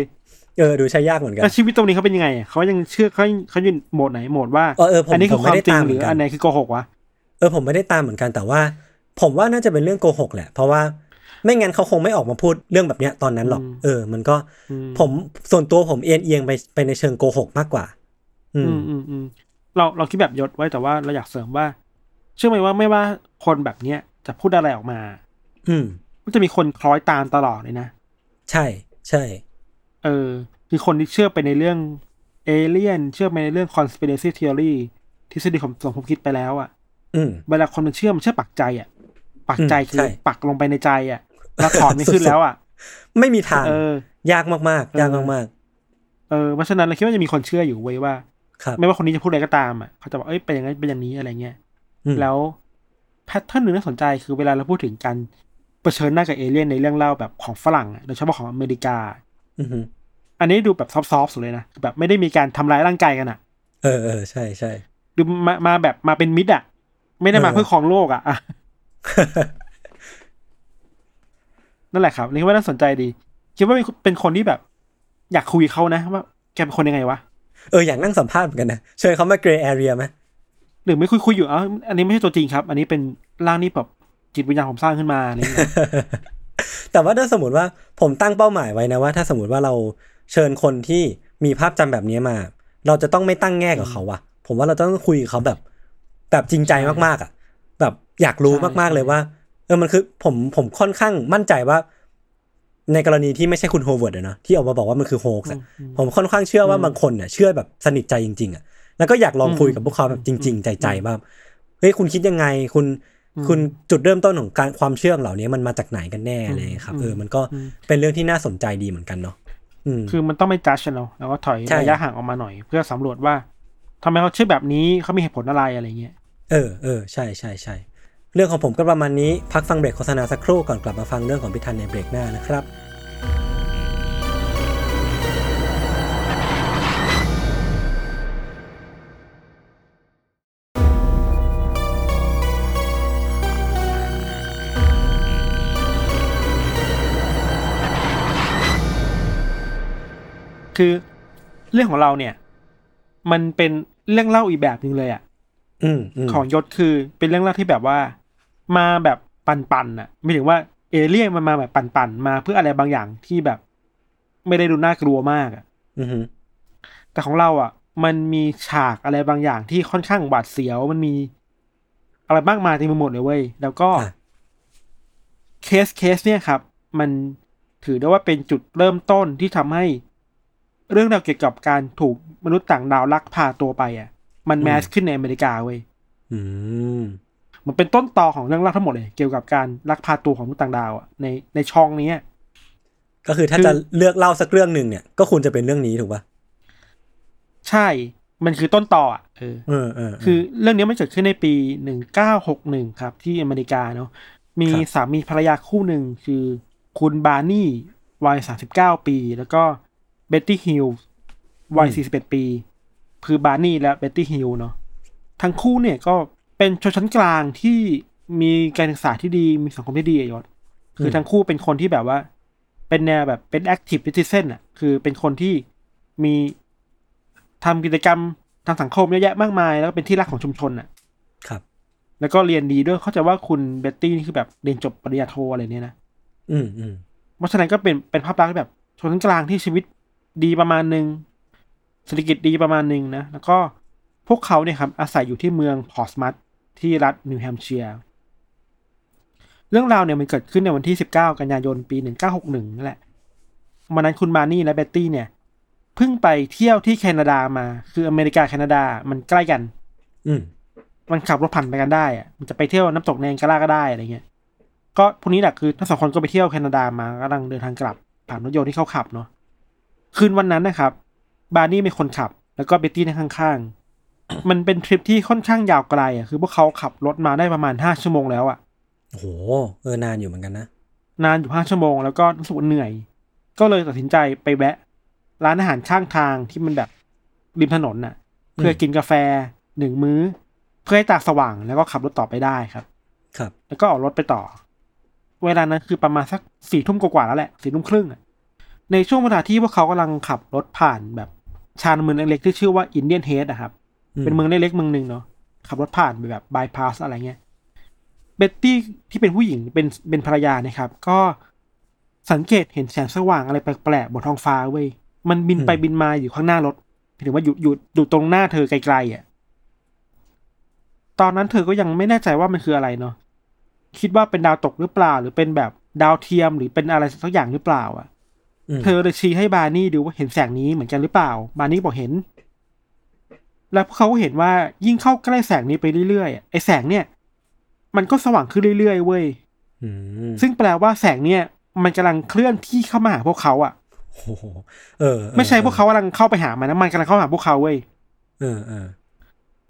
เออดูใช้ยากเหมือนกันแล้วชีวิตตรงนี้เขาเป็นยังไงอะเขายังเชื่อเขาเขาอยู่โหมดไหนโหมดว่าเออเออผมนนี้คือผมคไม่วามได้จริงตามหเหมืรืออนกันอันไหนคือโกหกวะ เออผมไม่ได้ตามเหมือนกันแต่ว่า ผมว่าน่าจะเป็นเรื่องโกหกแหละ เพราะว่าไม่งั้นเขาคงไม่ออกมาพูดเรื่องแบบเนี้ยตอนนั้นหรอกอืมเออ มันก็อืมผมส่วนตัวผมเอียงเอียงไปไปในเชิงโกหกมากกว่า อือืมมอืมอืมเราเราคิดแบบยศไว้แต่ว่าเราอยากเสริมว่า เชื่อไหมว่าไม่ว่าคนแบบเนี้ยจะพูดอะไรออกมา อืมมันจะมีคนคล้อยตามตลอดเลยนะ ใช่ใช่ เออ คือคนที่เชื่อไปในเรื่องเอเลี่ยน เชื่อไปในเรื่อง conspiracy theory ทฤษฎีของสมคบคิดไปแล้วอะอืม เวลาคนมันเชื่อมันเชื่อปักใจอะปักใจอืมคือใช่ปักลงไปในใจอะแล้วถอนไม่ขึ้นแล้วอะไม่มีทางเออยากมากๆ ยากมากเออเพราะฉะนั้นเราคิดว่าจะมีคนเชื่ออยู่เว้ยว่าๆครับไม่ว่าคนนี้จะพูดอะไรก็ตามอะเขาจะบอกเอ้ยเป็นอย่างนั้นเป็นอย่างนี้อะไรเงี้ยอืมแล้วแพทเทิร์นหนึ่งน่าสนใจคือเวลาเราพูดถึงการเผชิญหน้ากับเอเลี่ยนในเรื่องเล่าแบบของฝรั่งอะโดยเฉพาะของอเมริกาอือฮึอันนี้ดูแบบซอฟต์ๆสุดเลยนะแบบไม่ได้มีการทำร้ายร่างกายกันอะ เออเออใช่ใช่ดูมามาแบบมาเป็นมิตรอะ ไม่ได้มาเออเพื่อครองโลกอะอะนั่นแหละครับนี่ว่าน่าสนใจดี คิดว่าเป็นเป็นคนที่แบบ อยากคุยกับเขานะว่าแกเป็นคนยังไงวะเอออยากนั่งสัมภาษณ์เหมือนกันนะเชิญเขามาเกรย์แอเรียไหมหรือไม่คุยคุยอยู่เอ้าอันนี้ไม่ใช่ตัวจริงครับ อันนี้เป็นร่างที่แบบจิตวิญญาณผมสร้างขึ้นมาอะไรอย่างเงี้ยแต่ว่าถ้าสมมติว่าผมตั้งเป้าหมายไว้นะว่า ถ้าสมมติว่าเราเชิญคนที่มีภาพจำแบบนี้มา เราจะต้องไม่ตั้งแง่กับเขาอะผมว่าเราต้องคุยกับเขาแบบ แบบจริงใจมากๆอะแบบอยากรู้ใช่มากๆเลยใช่ว่า เออมันคือผมผมค่อนข้างมั่นใจว่า ในกรณีที่ไม่ใช่คุณโฮเวิร์ดอะเนาะที่ออกมาบอกว่ามันคือ hoax อะอืมผมค่อนข้างเชื่อว่าอืมบางคนเนี่ยเชื่อแบบสนิทใจจริง ๆอะแล้วก็อยากลองอืมคุยกับพวกเขาแบบจริง ๆ ใจๆว่าเฮ้ยคุณคิดยังไงคุณอืมคุณจุดเริ่มต้นของการความเชื่อเหล่านี้มันมาจากไหนกันแน่อะไรอย่างเงี้ยครับอืมเออมันก็อืมเป็นเรื่องที่น่าสนใจดีเหมือนกันเนาะอืมคือมันต้องไม่จัดเนาะแล้วก็ถอยใช่ระยะห่างออกมาหน่อย เพื่อสำรวจว่าทำไมเขาเชื่อแบบนี้เขามีเหตุผลอะไรอะไรเงี้ย เออเออใช่ใช่ใช่เรื่องของผมก็ประมาณนี้พักฟังเบรกโฆษณาสักครู่ก่อนกลับมาฟังเรื่องของพิธันในเบรกหน้านะครับคือเรื่องของเราเนี่ย มันเป็นเรื่องเล่าอีกแบบหนึ่งเลยอะ ของยศคือเป็นเรื่องเล่าที่แบบว่า มาแบบปันๆน่ะไม่ถึงว่าเอเลี่ยนมันมาแบบปันๆมาเพื่ออะไรบางอย่างที่แบบ ไม่ได้ดูน่ากลัวมากอะอือฮึแต่ของเราอะ มันมีฉากอะไรบางอย่างที่ค่อนข้างหวาดเสียวมันมี อะไรมากมายเต็มไปหมดเลยเว้ยแล้วก็อะเคสเคสเนี่ยครับ มันถือได้ว่าเป็นจุดเริ่มต้นที่ทำให้ เรื่องราวเกี่ยวกับการถูกมนุษย์ต่างดาวลักพาตัวไปอะ มันแมสขึ้นในอเมริกาเว้ยอืมมันเป็นต้นตอของเรื่องเล่าทั้งหมดเลย เกี่ยวกับการลักพาตัวของมนุษย์ต่างดาวอะในในช่องนี้ก็คือถ้าคือจะเลือกเล่าสักเรื่องหนึ่งเนี่ย ก็ควรจะเป็นเรื่องนี้ถูกป่ะใช่ มันคือต้นตออะเออเออเออเคือเรื่องนี้มันเกิดขึ้นในปีหนึ่งเก้าหกหนึ่งครับ ที่อเมริกาเนาะมีครับสามีภรรยาคู่หนึ่งคือคุณบาร์นี่วัยสามสิบเก้าปี แล้วก็เบ็ตตี้ฮิลวัยสี่สิบเอ็ดปี คือบาร์นี่และเบ็ตตี้ฮิลเนาะทั้งคู่เนี่ยก็เป็นชนชั้นกลางที่มีการศึกษาที่ดีมีสังคมที่ดีอะยศคือทั้งคู่เป็นคนที่แบบว่า เป็นแนวแบบเป็น active citizen อะ คือเป็นคนที่มีทำกิจกรรมทางสังคมเยอะแยะมากมาย แล้วก็เป็นที่รักของชุมชนอะ ครับ แล้วก็เรียนดีด้วยเข้าใจว่าคุณเบ็ตตี้นี่คือแบบเรียนจบปริญญาโทอะไรเนี่ยนะอืมอืมเพราะฉะนั้นก็เป็นเป็นภาพลักษณ์ที่แบบชนชั้นกลางที่ชีวิตดีประมาณหนึ่ง เศรษฐกิจดีประมาณหนึ่งนะ แล้วก็พวกเขาเนี่ยครับอาศัยอยู่ที่เมืองพอร์ตสมัทที่รัฐนิวแฮมป์เชียร์ เรื่องราวเนี่ยมันเกิดขึ้นในวันที่ 19 กันยายนปี 1961นั่นแหละวันนั้นคุณบาร์นี่และเบ็ตตี้เนี่ยเพิ่งไปเที่ยวที่แคนาดามา คืออเมริกาแคนาดามันใกล้กัน อืมมันขับรถผ่านไปกันได้อะมันจะไปเที่ยวน้ำตกแนงกาล่าก็ได้อะไรเงี้ย ก็พวกนี้แหละคือทั้งสองคนก็ไปเที่ยวแคนาดามากำลังเดินทางกลับผ่านรถยนต์ที่เขาขับเนาะคืนวันนั้นนะครับ บาร์นี่เป็นคนขับ แล้วก็เบ็ตตี้นั่งข้างๆ มันเป็นทริปที่ค่อนข้างยาวไกลอะคือพวกเขาขับรถมาได้ประมาณห้าชั่วโมงแล้วอะโอ้โหเออนานอยู่เหมือนกันนะ นานอยู่ห้าชั่วโมงแล้วก็รู้สึกว่าเหนื่อย ก็เลยตัดสินใจไปแวะ ร้านอาหารข้างทางที่มันแบบริมถนนน่ะ เพื่อกินกาแฟหนึ่งมื้อ เพื่อให้ตาสว่างแล้วก็ขับรถต่อไปได้ครับ ครับ แล้วก็ออกรถไปต่อ เวลานั้นคือประมาณสักสี่ทุ่มกว่าๆแล้วแหละสี่ทุ่มครึ่งอะในช่วงเวลาที่พวกเขากำลังขับรถผ่านแบบ ชานเมืองเล็กๆที่ชื่อว่าอินเดียนเฮดอะครับ เป็นเมืองเล็กๆเมืองหนึ่งเนาะขับรถผ่านไปแบบบายพาสอะไรเงี้ยเบ็ตตี้ที่เป็นผู้หญิงเป็นเป็นภรรยานะครับ ก็สังเกตเห็นแสงสว่างอะไรแปลกๆบนท้องฟ้าเว้ยมันบินไปบินมาอยู่ข้างหน้ารถถือว่าอยู่อยู่อยู่ตรงหน้าเธอไกลๆอะตอนนั้นเธอก็ยังไม่แน่ใจว่ามันคืออะไรเนาะคิดว่าเป็นดาวตกหรือเปล่า หรือเป็นแบบดาวเทียมหรือเป็นอะไรสักอย่างหรือเปล่าอะม เธอเลยชี้ให้บาร์นี่ดูว่าเห็นแสงนี้เหมือนกันหรือเปล่า บาร์นี่บอกเห็น แล้วพวกเขาก็เห็นว่ายิ่งเข้าใกล้แสงนี้ไปเรื่อยๆไอ้แสงเนี่ย มันก็สว่างขึ้นเรื่อยๆเว้ยอืมซึ่งแปลว่าแสงเนี่ย มันกำลังเคลื่อนที่เข้ามาหาพวกเขาอะโอ้โหเออเออ ไม่ใช่พวกเขากำลังเข้าไปหามันนะมันกำลังเข้าหาพวกเขาเว้ยเออเออ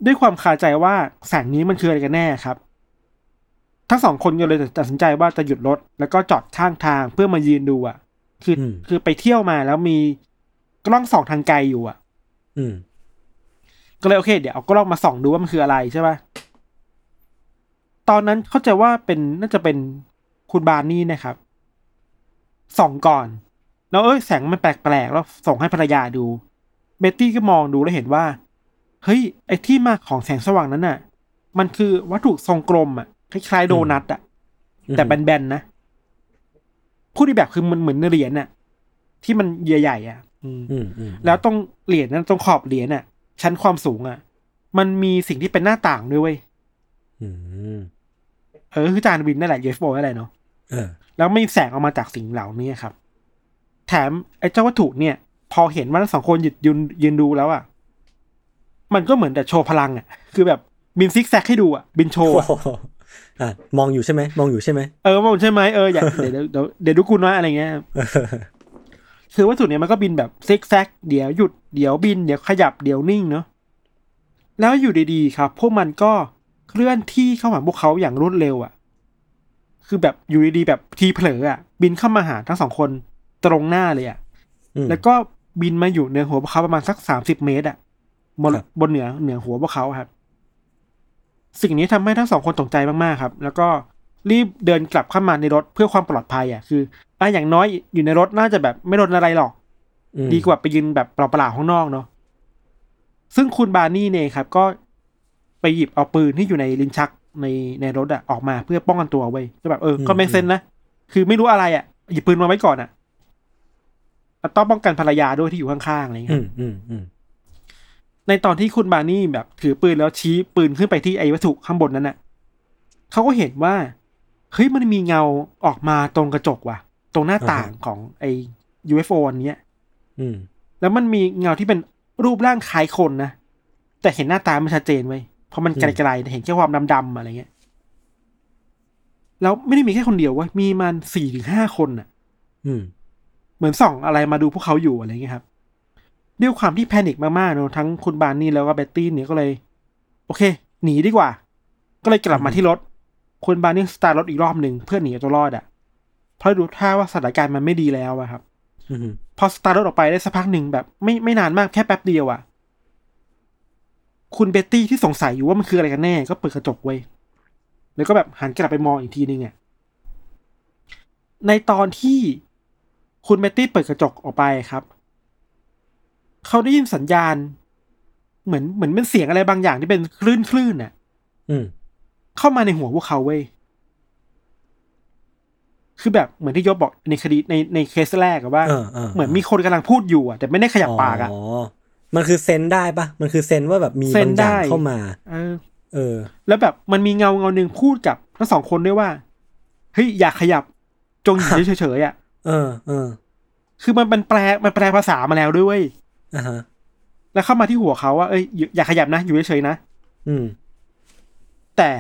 ด้วยความคาใจว่าแสงนี้มันคืออะไรกันแน่ครับ ทั้งสองคนก็เลยตัดสินใจว่าจะหยุดรถแล้วก็จอดข้างทางเพื่อมายืนดูอะ คืออคือไปเที่ยวมาแล้วมีกล้องส่องทางไกลอยู่อะ อืม ก็เลยโอเค เดี๋ยวเอากล้องมาส่องดูว่ามันคืออะไรใช่ป่ะตอนนั้นเข้าใจว่าเป็นน่าจะเป็นคุณบาร์นี่นะครับ ส่องก่อน แล้วเอ้ยแสงมันแปลกๆแล้วส่งให้ภรรยาดู เบตตี้ก็มองดูแล้วเห็นว่า เฮ้ย ไอ้ที่มาของแสงสว่างนั้นน่ะ มันคือวัตถุทรงกลมอะคล้ายๆโดนัทอะ แต่แบนๆนะ พูดอีกแบบคือมันเหมือนเหรียญน่ะ ที่มันใหญ่ๆอะอืมอืมอืมแล้วตรงเหรียญนั้นตรงขอบเหรียญน่ะ ชั้นความสูงอะ มันมีสิ่งที่เป็นหน้าต่างด้วยเว้ยอืมเออคือจานบินนั่นแหละ UFO นั่นแหละเนาะเออแล้วไม่มีแสงออกมาจากสิ่งเหล่านี้ครับ แถมไอ้เจ้าวัตถุเนี่ย พอเห็นว่าทั้งสองคนหยุดยืนยืนดูแล้วอะ มันก็เหมือนแต่โชว์พลังอะ คือแบบบินซิกแซกให้ดูอะ บินโชว์โอ้อะโหอะมองอยู่ใช่ไหมมองอยู่ใช่ไหมเออว่ามันใช่ไหมเอออยากเดี๋ยวเดี๋ยวเดี๋ยวดูกูนะอะไรเงี้ยเออคือวัตถุเนี่ยมันก็บินแบบซิกแซกเดี๋ยวหยุดเดี๋ยวบินเดี๋ยวขยับเดี๋ยวนิ่งเนาะแล้วอยู่ดีๆครับ พวกมันก็เคลื่อนที่เข้าหาพวกเขาอย่างรวดเร็วอะ่ะ คือแบบอยู่ดีๆแบบทีเผลออะ่ะ บินเข้ามาหาทั้งสองคนตรงหน้าเลยอะ่ะอืมแล้วก็บินมาอยู่เหนือหัวพวกเขาประมาณสักสามสิบเมตรอะ่ะบนครับบนเหนือเหนือหัวพวกเขาครับ สิ่งนี้ทำให้ทั้งสองคนตกใจมากๆครับ แล้วก็รีบเดินกลับเข้ามาในรถเพื่อความปลอดภัยอะคืออะอย่างน้อยอยู่ในรถน่าจะแบบไม่โดนอะไรหรอกอืมดีกว่าไปยืนแบบเปล่าๆข้างนอกเนาะซึ่งคุณบาร์นี่เนี่ยครับ ก็ไปหยิบเอาปืนที่อยู่ในลิ้นชักในในรถอะออกมาเพื่อป้องกันตัวไว้ยก็แบบเออก็ไม่เซนนะคือไม่รู้อะไรอะหยิบปืนมาไว้ก่อนอะแล้วต้องป้องกันภรรยาด้วยที่อยู่ข้างๆอะไรอย่างอืเงี้ยมอืมอืม ในตอนที่คุณบาร์นี่แบบถือปืนแล้วชี้ปืนขึ้นไปที่ไอ้วัตถุข้างบนนั้นน่ะเขาก็เห็นว่าเฮ้ยมันมีเงาออกมาตรงกระจกว่ะ ตรงหน้าต่างของไอ้ UFO อันเนี้ยอืมแล้วมันมีเงาที่เป็นรูปร่างคล้ายคนนะแต่เห็นหน้าตาไม่ชัดเจนไว้ยเพราะมันไกลๆแต่เห็นแค่ความดำๆอะไรเงี้ยแล้วไม่ได้มีแค่คนเดียวเว้ยมีมันสี่ถึงห้าคนน่ะอืมเหมือนส่องอะไรมาดูพวกเขาอยู่อะไรเงี้ยครับ ด้วยความที่ panic มากๆเนอะทั้งคุณบาร์นี่แล้วก็เบตตี้เนี่ยก็เลย โอเค หนีดีกว่า ก็เลยกลับมาที่รถ คุณบาร์นี่สตาร์ทรถอีกรอบหนึ่งเพื่อหนีเอาตัวรอดอะเพราะดูท่าว่าสถานการณ์มันไม่ดีแล้วอะครับอืมพอสตาร์ทรถออกไปได้สักพักหนึ่งแบบ ไม่ไม่นานมากแค่แป๊บเดียวอะ่ะ คุณเบตตี้ที่สงสัยอยู่ว่ามันคืออะไรกันแน่ ก็เปิดกระจกไว้ยแล้วก็แบบหันกลับไปมองอีกทีนึงอะ่ะในตอนที่คุณเบตตี้เปิดกระจกออกไปครับ เขาได้ยินสัญญาณ เหมือนเหมือนเป็นเสียงอะไรบางอย่างที่เป็นคลื่นคลื่นน่ะ อืม เข้ามาในหัวพวกเขาเว้ยคือแบบเหมือนที่ยศบอกในคดีในในเคสแรกอะว่าเออเออเหมือนมีคนกำลังพูดอยู่อะแต่ไม่ได้ขยับปากอะอ๋อมันคือเซนได้ปะมันคือเซนว่าแบบมีเซนบางอย่างได้เข้ามา เออ เออ แล้วแบบมันมีเงาเงาหนึ่งพูดกับทั้งสองคนด้วยว่าเฮ้ยอย่าขยับจงอยู่เฉยๆอะเออเออ คือมันมันแปลมันแปลภาษามาแล้วด้วยเวย อ่าฮะแล้วเข้ามาที่หัวเขาว่าเอ้ยอย่าอย่าขยับนะ อยู่เฉยๆนะอืม แต่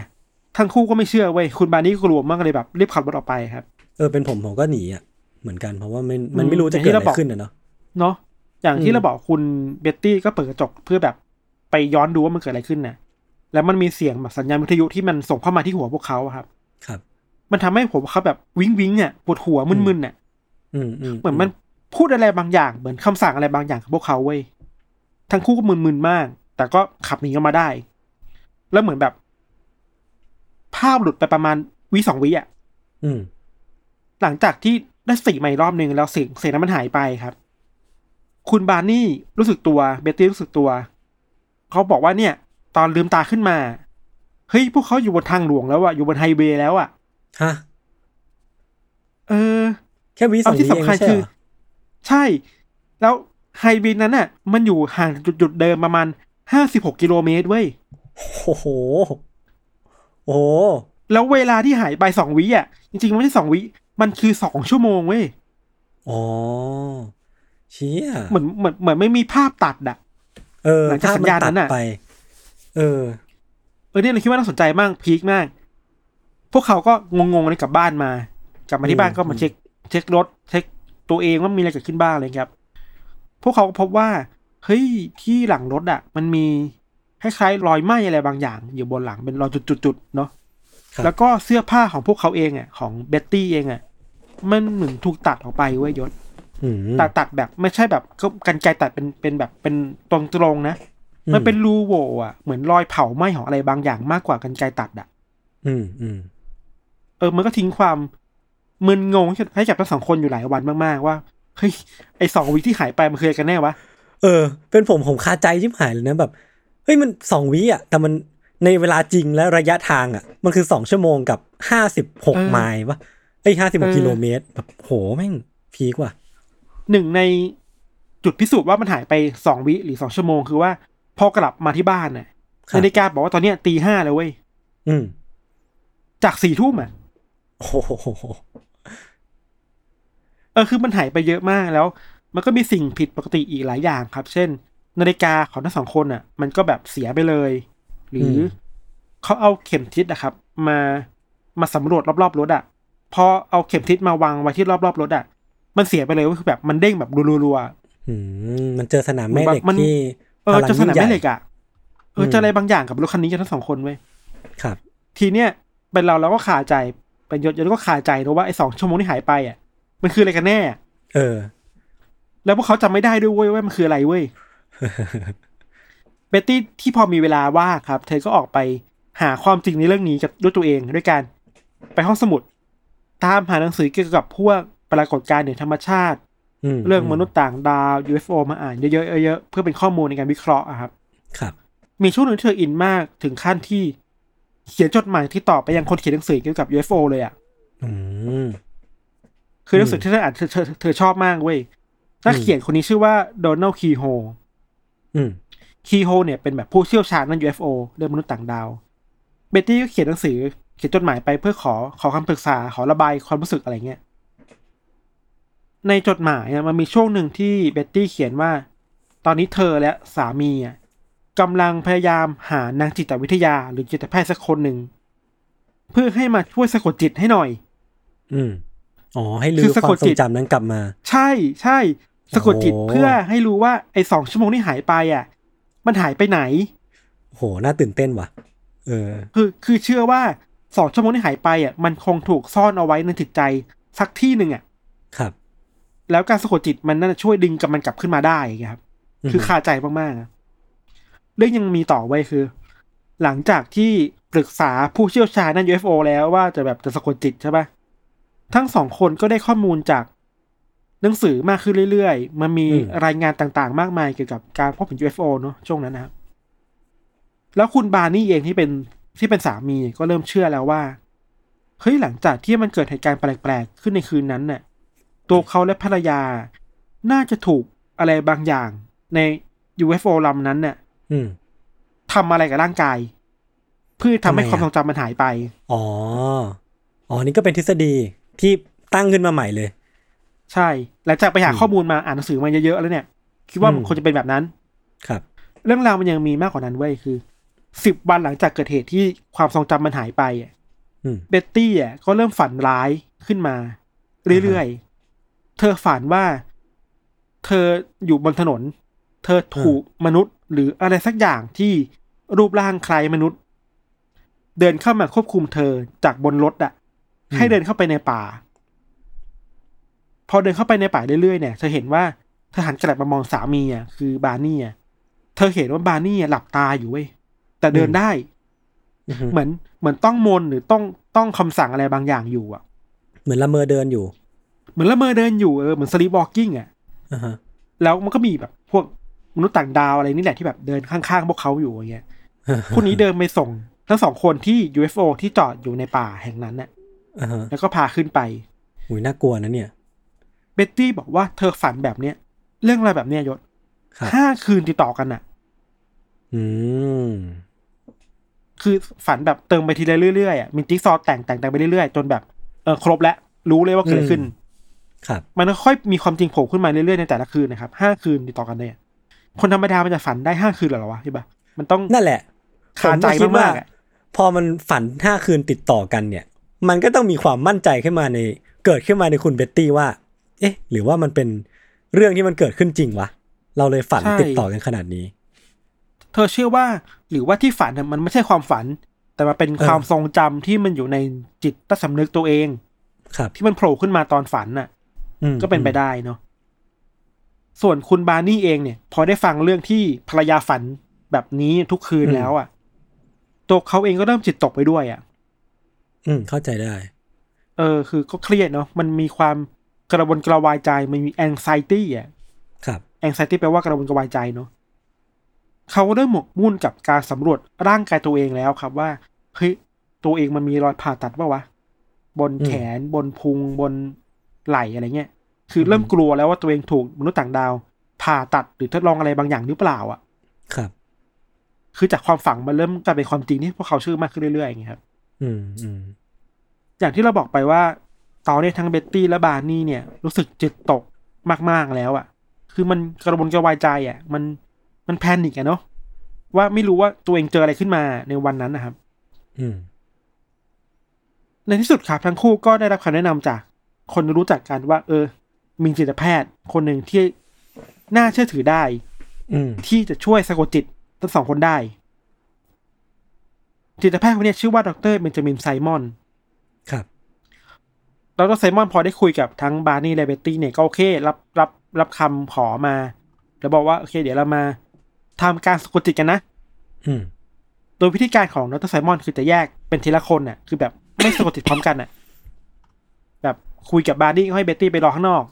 ทั้งคู่ก็ไม่เชื่อเว้ยคุณบานี่ก็กลัวมากเลยแบบรีบขับรถออกไปครับ เออเป็นผมผมก็หนีอะเหมือนกันเพราะว่ามันอืมมันไม่รู้จะอย่างที่เกิดอะเราไรบอกขึ้นอะเนาะเนาะอย่างอืที่มเราบอกคุณเบตตี้ก็เปิดกระจกเพื่อแบบไปย้อนดูว่ามันเกิดอะไรขึ้นนะแล้วมันมีเสียงแบบสัญญาณวิทยุที่มันส่งเข้ามาที่หัวพวกเขาอะครับ ครับ มันทำให้ผมเขาแบบวิงวิงอะปวดหัวมึนๆอะอืมอืมเหมือนมัน พูดอะไรบางอย่างเหมือนคำสั่งอะไรบางอย่างกับพวกเขาเว้ยทั้งคู่ก็มึนๆมาก แต่ก็ขับหนีออกมาได้ แล้วเหมือนแบบภภาพหลุดไปประมาณวิสองวิอะอืมหลังจากที่ได้สติใหม่รอบหนึ่งแล้วเสียงเสียงนั้นมันหายไปครับ คุณบาร์นี่รู้สึกตัว เบตตี้รู้สึกตัว เขาบอกว่าเนี่ย ตอนลืมตาขึ้นมา เฮ้ย พวกเขาอยู่บนทางหลวงแล้วอะอยู่บนไฮเวย์แล้วอะฮะ เออ แค่วิสอเอางที่วิเองสำคัญไม่ใช่คือเหรอ ใช่ แล้วไฮเวย์นั้นน่ะ มันอยู่ห่างจากจุดจุดเดิมประมาณห้าสิบหกกิโลเมตรเว้ย โอ้โห โอ้โห แล้วเวลาที่หายไปสองวิอะ จริงๆ มันไม่ใช่สองวิ มันคือสองชั่วโมงเว้ย อ๋อ เชี่ย เหมือนเหมือนเหมือนไม่มีภาพตัดอะ เออหลังจากภพสัญญาณนั้นน่ะมัตัดไปเออ เออเนี่ยเราคิดว่าน่าสนใจมาก พีคมาก พวกเขาก็งงๆเลยกลับบ้านมา กลับมาที่บ้านอืมก็มาเช็ค เช็ครถ เช็ค ตัวเองว่ามีอะไรเกิดขึ้นบ้างเลยครับ พวกเขาก็พบว่าเฮ้ยที่หลังรถอะ มันมีคล้ายๆรอยไหม้อะไรบางอย่าง อยู่บนหลังเป็นรอยจุดๆๆเนาะครับแล้วก็เสื้อผ้าของพวกเขาเองอะของเบ็ตตี้เองอะมันเหมือนถูกตัดออกไปเว้ยยศอืมตัดตัดแบบไม่ใช่แบบก็กรรไกรตัดเป็นเป็นแบบเป็นตรงตรงๆนะ มันเป็นรูโหว่อะเหมือนรอยเผาไหม้ของอะไรบางอย่างมากกว่ากรรไกรตัดอะอืมอืมเออ มันก็ทิ้งความ มึนงงให้กับทั้งสองคนอยู่หลายวันมากๆว่าเฮ้ยไอ้สองวิที่หายไปมันคืออะไรกันแน่วะเออ เป็นผมผมคาใจชิบหายเลยนะแบบเฮ้ยมันสองวิอะแต่มันในเวลาจริงและระยะทางอะ มันคือสองชั่วโมงกับห้าสิบหกเออไมล์ปะเอ้ยห้าสิบหกเออกิโลเมตรแบบโหแม่งพีกว่ะหนึ่งในจุดพิสูจน์ว่ามันหายไปสองวิหรือสองชั่วโมงคือว่า พอกลับมาที่บ้านน่ะครับนาฬิกาบอกว่าตอนเนี้ยตีห้าแล้วเว้ยอืม จากสี่ทุ่มอะโอ้โห เออคือมันหายไปเยอะมากแล้ว มันก็มีสิ่งผิดปกติอีกหลายอย่างครับ เช่น นาฬิกาของทั้งสองคนอะ มันก็แบบเสียไปเลย หรืออเขาเอาเข็มทิศอะครับ มามาสำรวจรอบๆรถอะพอเอาเข็มทิศมาวางไว้ที่รอบๆรถอะมันเสียไปเลยก็คือแบบมันเด้งแบบรัวๆอืมมันเจอสนามแม่เหล็กมันที่เออพลังเจะสนามยิ่งใหญ่แม่เหล็กอะเอออืมเจะอะไรบางอย่างกับรถคันนี้กันทั้งสองคนเว้ยครับ ทีเนี้ยเป็นเราเราก็คาใจเป็นยศยศก็คาใจนะว่าไอ้สองชั่วโมงที่หายไปอะ มันคืออะไรกันแน่ เออ แล้วพวกเขาจำไม่ได้ด้วยเว้ยว่ามันคืออะไรเว้ยเบตตี้ที่พอมีเวลาว่างครับ เธอก็ออกไปหาความจริงในเรื่องนี้กับด้วยตัวเองด้วยการไปห้องสมุด ตามหาหนังสือเกี่ยวกับพวกปรากฏการณ์เหนือธรรมชาติมเรื่องมนุษย์ต่างดาว UFO มาอ่านเยอะๆเยอะๆเพื่อเป็นข้อมูลในการวิเคราะห์อะครับ ครับ มีช่วงหนึ่งที่เธออินมากถึงขั้นที่เขียนจดหมายที่ตอบไปยังคนเขียนหนังสือเกี่ยวกับ UFO เลยอะอืม คือหนังสือที่เธออ่านเธอเธอเธอชอบมากเว้ยนักเขียนคนนี้ชื่อว่าโดนัลคีโฮอืมคีโฮเนี่ยเป็นแบบผู้เชี่ยวชาญด้าน UFO เรื่องมนุษย์ต่างดาว เบตตี้ก็เขียนหนังสือเขียนจดหมายไปเพื่อขอขอคำปรึกษาขอระบายความรู้สึกอะไรเงี้ย ในจดหมายอะมันมีช่วงหนึ่งที่เบตตี้เขียนว่า ตอนนี้เธอและสามีอะกำลังพยายามหานางจิตวิทยาหรือจิตแพทย์สักคนหนึ่งเพื่อให้มาช่วยสะกดจิตให้หน่อย อืม อ๋อ ให้ลืคืออสะคกวาดมทรจิตงจำนั้นกลับมา ใช่ใช่สะกดจิตโอ้เพื่อให้รู้ว่าไอ้สองชั่วโมงที่หายไปอะ มันหายไปไหน โห น่าตื่นเต้นว่ะ เออ คือคือเชื่อว่าสองชั่วโมงที่หายไปอะ มันคงถูกซ่อนเอาไว้ในจิตใจสักที่หนึ่งอะ ครับ แล้วการสะกดจิตมันน่าจะช่วยดึงกับมันกลับขึ้นมาได้อย่างเงี้ยครับอืมคือคาใจมากๆอะเรื่องยังมีต่อไว้คือ หลังจากที่ปรึกษาผู้เชี่ยวชาญด้าน UFO แล้วว่าจะแบบจะสะกดจิตใช่ปะ ทั้งสองคนก็ได้ข้อมูลจากหนังสือมากขึ้นเรื่อยๆ มันมีรายงานต่างๆ มากมายเกี่ยวกับการพบเห็น UFO เนอะช่วงนั้นนะครับ แล้วคุณบาร์นี่เองที่เป็นที่เป็นสามีก็เริ่มเชื่อแล้วว่า เฮ้ยหลังจากที่มันเกิดเหตุการณ์แปลกๆ ขึ้นในคืนนั้นน่ะตัวเขาและภรรยา น่าจะถูกอะไรบางอย่างใน UFO ลำนั้นน่ะอืมทำอะไรกับร่างกาย เพื่อทำให้ทำไมอะความทรงจำมันหายไป อ๋อ อ๋อ นี่ก็เป็นทฤษฎี ที่ตั้งขึ้นมาใหม่เลย ใช่ หลังจากไปหาอืมข้อมูลมาอ่านหนังสือมาเยอะๆแล้วเนี่ย คิดว่าอืมมันควรจะเป็นแบบนั้น ครับ เรื่องราวมันยังมีมากกว่านั้นเว้ยคือสิบวันหลังจากเกิดเหตุที่ความทรงจำมันหายไปอะอืมเบ็ตตี้อะก็เริ่มฝันร้ายขึ้นมา เรื่อยๆ เธอฝันว่า เธออยู่บนถนน เธอถูกมนุษย์ หรืออะไรสักอย่างที่รูปร่างคล้ายมนุษย์ เดินเข้ามาควบคุมเธอจากบนรถอะ ให้เดินเข้าไปในป่า พอเดินเข้าไปในป่าเรื่อยๆเนี่ย เธอเห็นว่าเธอหันกลับมามองสามีอะคือบาร์นี่อะเธอเห็นว่าบาร์นี่อะหลับตาอยู่เว้ยแต่เดินได้อือฮึเหมือนเหมือนต้องมนต์หรือต้องต้องคำสั่งอะไรบางอย่างอยู่อะ เหมือนละเมอเดินอยู่ เหมือนละเมอเดินอยู่เออเหมือนสลีปวอล์กิ้งอะอ่าฮะแล้วมันก็มีแบบ พวกมนุษย์ต่างดาวอะไรนี่แหละที่แบบเดินข้างๆพวกเขาอยู่อย่างเงี้ยพวกนี้เดินไปส่ง ทั้งสองคนที่ UFO ที่จอดอยู่ในป่าแห่งนั้นน่ะอ่าฮะ แล้วก็พาขึ้นไปหุยน่ากลัวนะเนี่ย เบ็ตตี้บอกว่าเธอฝันแบบเนี้ยเรื่องอะไรแบบเนี้ยยศครับห้าคืนติดต่อกันอะ อืม คือฝันแบบเติมไปทีละเรื่อยๆอะมีจิ๊กซอว์แต่งแต่งแต่งไปเรื่อยๆ จนแบบเออครบแล้วรู้เลยว่าเกิดอะไรขึ้น ครับ มันก็ค่อยมีความจริงโผล่ขึ้นมาเรื่อยๆในแต่ละคืนนะครับห้าคืนติดต่อกันเนี่ย คนธรรมดามันจะฝันได้ห้าคืนเหรอวะใช่ปะมันต้องนั่นแหละคาใจผมคิดว่มากๆอะพอมันฝันห้าคืนติดต่อกันเนี่ย มันก็ต้องมีความมั่นใจขึ้นมาในเกิดขึ้นมาในคุณเบ็ตตี้ว่า เอ๊ะ หรือว่ามันเป็นเรื่องที่มันเกิดขึ้นจริงวะ เราเลยฝันติดต่อกันขนาดนี้ เธอเชื่อว่าหรือว่าที่ฝันน่ะมันไม่ใช่ความฝัน แต่มันเป็นเออความทรงจำที่มันอยู่ในจิตใต้สำนึกตัวเองครับ ที่มันโผล่ขึ้นมาตอนฝันน่ะอืมก็เป็นไปได้เนาะส่วนคุณบาร์นี่เองเนี่ย พอได้ฟังเรื่องที่ภรรยาฝันแบบนี้ทุกคืนแล้วอะ่ะตัวเขาเองก็เริ่มจิตตกไปด้วยอะ่ะ อืมเข้าใจได้ เออ คือก็เครียดเนาะมันมีความกระวนกระวายใจมันมี anxiety อะครับ anxiety แปลว่ากระวนกระวายใจเนาะเขาก็เริ่มหมกมุ่นกับการสำรวจร่างกายตัวเองแล้วครับว่าเฮ้ยตัวเองมันมีรอยผ่าตัดป่าวะบนแขนบนพุงบนไหล่อะไรเงี้ย คือเริ่มกลัวแล้วว่าตัวเองถูกมนุษย์ต่างดาว ผ่าตัดหรือทดลองอะไรบางอย่างหรือเปล่าอะ ครับ คือจากความฝันมันเริ่มกลายเป็นความจริงที่พวกเขาเชื่อมากขึ้นเรื่อยๆอย่างเงี้ยครับ อืมอืมอย่างที่เราบอกไปว่าตอนนี้ทั้งเบ็ตตี้และบาร์นี่เนี่ย รู้สึกจิตตกมาก ๆ แล้วอะ่ะ คือมันกระวนกระวายใจอะ่ะ มันมัน panic อะเนาะว่าไม่รู้ว่าตัวเองเจออะไรขึ้นมาในวันนั้นนะครับ อืม ในที่สุดครับทั้งคู่ก็ได้รับคำแนะนำจากคนรู้จักกันว่า เออ มีจิตแพทย์ คนหนึ่งที่น่าเชื่อถือได้ อืมที่จะช่วยสะกดจิตทั้งสองคนได้ จิตแพทย์คนเนี้ยชื่อว่าดรเบนจามินไซมอน ครับดรไซมอนพอได้คุยกับทั้งบาร์นี่และเบตตี้เนี่ยก็โอเค รับรับรับคำขอมา แล้วบอกว่าโอเค เดี๋ยวเรามาทำการสะกดจิตกันนะ อืม โดยวิธีการของดรไซมอนคือจะแยกเป็นทีละคนน่ะ คือแบบไม่สะกดจิตพร้อมกันน่ะ แบบคุยกับบาร์นี่ก็ให้เบตตี้ไปรอข้างนอก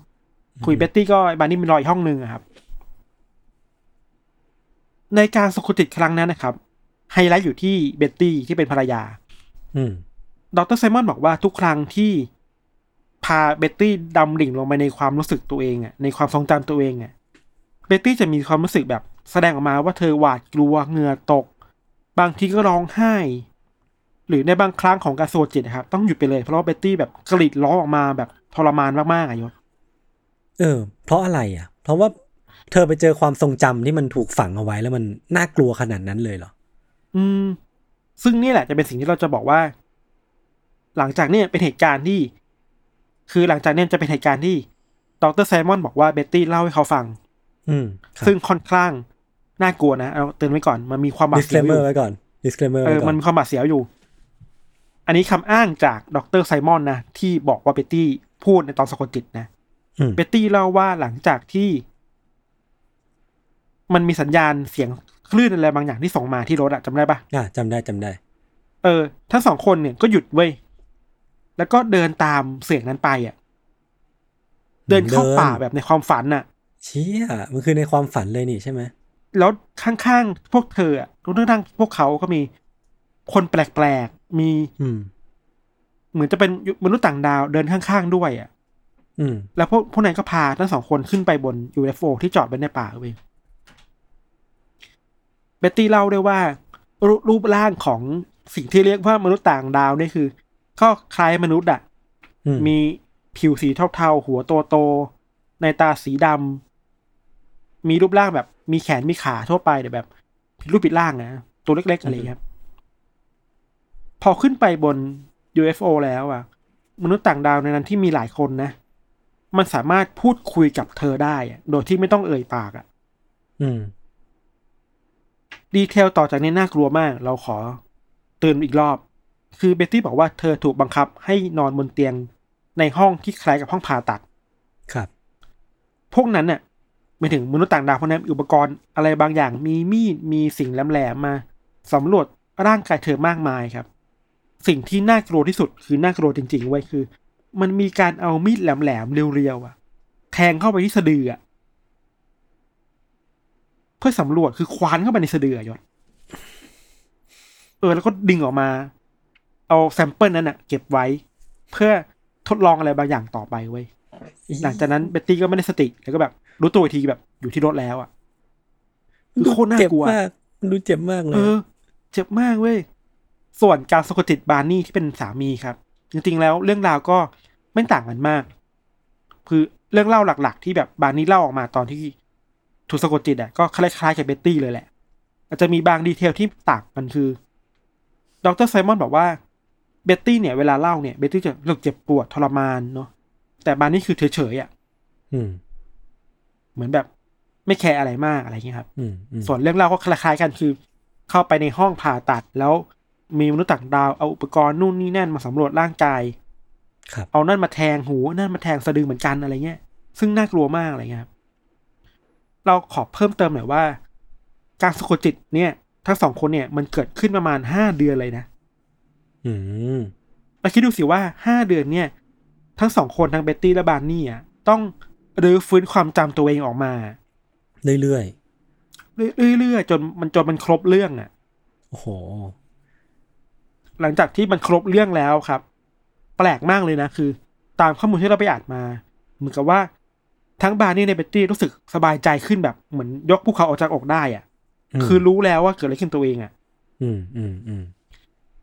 คุยเบตตี้ก็ให้บาร์นี่ไปรออีกห้องหนึ่งอะครับ ในการสะกดจิตครั้งนั้นนะครับ ไฮไลท์อยู่ที่เบตตี้ที่เป็นภรรยาอืมดรไซมอนบอกว่าทุกครั้งที่พาเบตตี้ดำดิ่งลงไปในความรู้สึกตัวเองอะในความทรงจำตัวเองอะเบตตี้จะมีความรู้สึกแบบแสดงออกมาว่าเธอหวาดกลัวเหงื่อตก บางทีก็ร้องไห้ หรือในบางครั้งของการโซจิตนะครับ ต้องหยุดไปเลยเพราะว่าเบตตี้แบบกรีดร้องออกมาแบบทรมานมากๆอะยศเออ เพราะอะไรอะ เพราะว่าเธอไปเจอความทรงจำที่มันถูกฝังเอาไว้แล้วมันน่ากลัวขนาดนั้นเลยเหรอ อืม ซึ่งนี่แหละจะเป็นสิ่งที่เราจะบอกว่า หลังจากเนี้เป็นเหตุการณ์ที่ คือหลังจากเนี้จะเป็นเหตุการณ์ที่ดรไซมอนบอกว่าเบตตี้เล่าให้เขาฟัง อืมครับซึ่งค่อนข้างน่ากลัวนะเอาเตือนไว้ก่อนมันมีความบาดเสียวอ disclaimer ยู่ไว้ก่อน disclaimer เอไว้อก่อมันนมีความบาดเสียวอยู่ อันนี้คำอ้างจากดรไซมอนนะที่บอกว่าเบตตี้พูดในตอนสะกดจิตนะอืมเบตตี้เล่าว่าหลังจากที่ มันมีสัญญาณเสียง คลื่นอะไรบางอย่างที่ส่งมาที่รถอะจำได้ปะอะจำได้จำได้ เออ ทั้งสองคนเนี่ยก็หยุดเว้ยแล้วก็เดินตามเสียงนั้นไปอะเดินเข้าเดินป่าแบบในความฝันน่ะเชี่ยมันคือในความฝันเลยนี่ใช่ไหมแล้วข้างๆพวกเธออะรวมทั้งพวกเขาก็มีคนแปลกๆ มีอืมเหมือนจะเป็นมนุษย์ต่างดาวเดินข้างๆด้วยอะอืมแล้วพวกพวกนั้นก็พาทั้งสองคนขึ้นไปบน UFO ที่จอดไว้ในป่าเว้ย เบตตี้เล่าด้วยว่ารูรูปร่างของสิ่งที่เรียกว่ามนุษย์ต่างดาวนี่คือ ก็คล้ายมนุษย์อะอืมมีผิวสีเทาๆ หัวโตโตๆในตาสีดำมีรูปร่างแบบ มีแขนมีขาทั่วไปแต่แบบผิดรูปผิดร่างนะตัวเล็กๆอะไรอย่างเงี้ยครับ พอขึ้นไปบน UFO แล้วอะ มนุษย์ต่างดาวในนั้นที่มีหลายคนนะ มันสามารถพูดคุยกับเธอได้อะโดยที่ไม่ต้องเอ่ยปากอะ อืม ดีเทลต่อจากนี้น่ากลัวมาก เราขอเตือนอีกรอบ คือเบตตี้บอกว่าเธอถูกบังคับให้นอนบนเตียงในห้องที่คล้ายกับห้องผ่าตัด ครับ พวกนั้นเนี่ยไม่ถึงมนุษย์ต่างดาวพวกนั้นมีอุปกรณ์อะไรบางอย่าง มีมีด มีสิ่งแหลมๆมาสำรวจร่างกายเธอมากมายครับ สิ่งที่น่ากลัวที่สุดคือน่ากลัวจริงๆไว้ยคือ มันมีการเอามีดแหลมๆเรียวๆอะแทงเข้าไปที่สะดืออะ เพื่อสำรวจคือควานเข้าไปในสะดืออะยศเออ แล้วก็ดึงออกมา เอา sample นั้นอะเก็บไว้ เพื่อทดลองอะไรบางอย่างต่อไปเว้ยหลังจากนั้นเบ็ตตี้ก็ไม่ได้สติ แล้วก็แบบ รู้ตัวอีกทีแบบอยู่ที่รถแล้วอะคือโคตรน่ากลัวเจ็บมากมันดูเจ็บมากเลยเออเจ็บมากเว้ย ส่วนการสะกดจิตบาร์นี่ที่เป็นสามีครับ จริงๆแล้วเรื่องราวก็ไม่ต่างกันมาก คือเรื่องเล่าหลัก ๆ ที่แบบบาร์นี่เล่าออกมาตอนที่ ถูกสะกดจิตอะก็คล้ายๆกับเบ็ตตี้เลยแหละ อาจจะมีบาง detail ที่ต่างกันคือดรไซมอนบอกว่าเบ็ตตี้เนี่ยเวลาเล่าเนี่ยเบ็ตตี้จะรู้สึกเจ็บปวดทรมานเนาะแต่บาร์นี่คือเฉยๆอะอืมเหมือนแบบไม่แคร์อะไรมากอะไรอย่างเงี้ยครับอืมอืมส่วนเรื่องเล่าก็คล้ายๆกันคือ เข้าไปในห้องผ่าตัดแล้วมีมนุษย์ต่างดาวเอาอุปกรณ์นู่นนี่นั่นมาสำรวจร่างกายครับเอานั่นมาแทงหูนั่นมาแทงสะดือเหมือนกันอะไรเงี้ย ซึ่งน่ากลัวมากอะไรเงี้ยครับ เราขอเพิ่มเติมหน่อยว่า การสะกดจิตเนี่ย ทั้งสองคนเนี่ยมันเกิดขึ้นประมาณห้าเดือนเลยนะ อืมเราคิดดูสิว่าห้าเดือนเนี่ย ทั้งสองคนทั้งเบ็ตตี้และบาร์นี่อะต้องรื้อฟื้นความจำตัวเองออกมา เรื่อยเรื่อยๆจนมันจนมันครบเรื่องอะๆโอ้โห หลังจากที่มันครบเรื่องแล้วครับ แปลกมากเลยนะคือ ตามข้อมูลที่เราไปอ่านมา เหมือนกับว่า ทั้งบาร์นี่ในเบตตี้รู้สึกสบายใจขึ้นแบบเหมือนยกภูเขาออกจากอกได้อะอืมคือรู้แล้วว่าเกิดอะไรขึ้นตัวเองอะอืมอืมอืม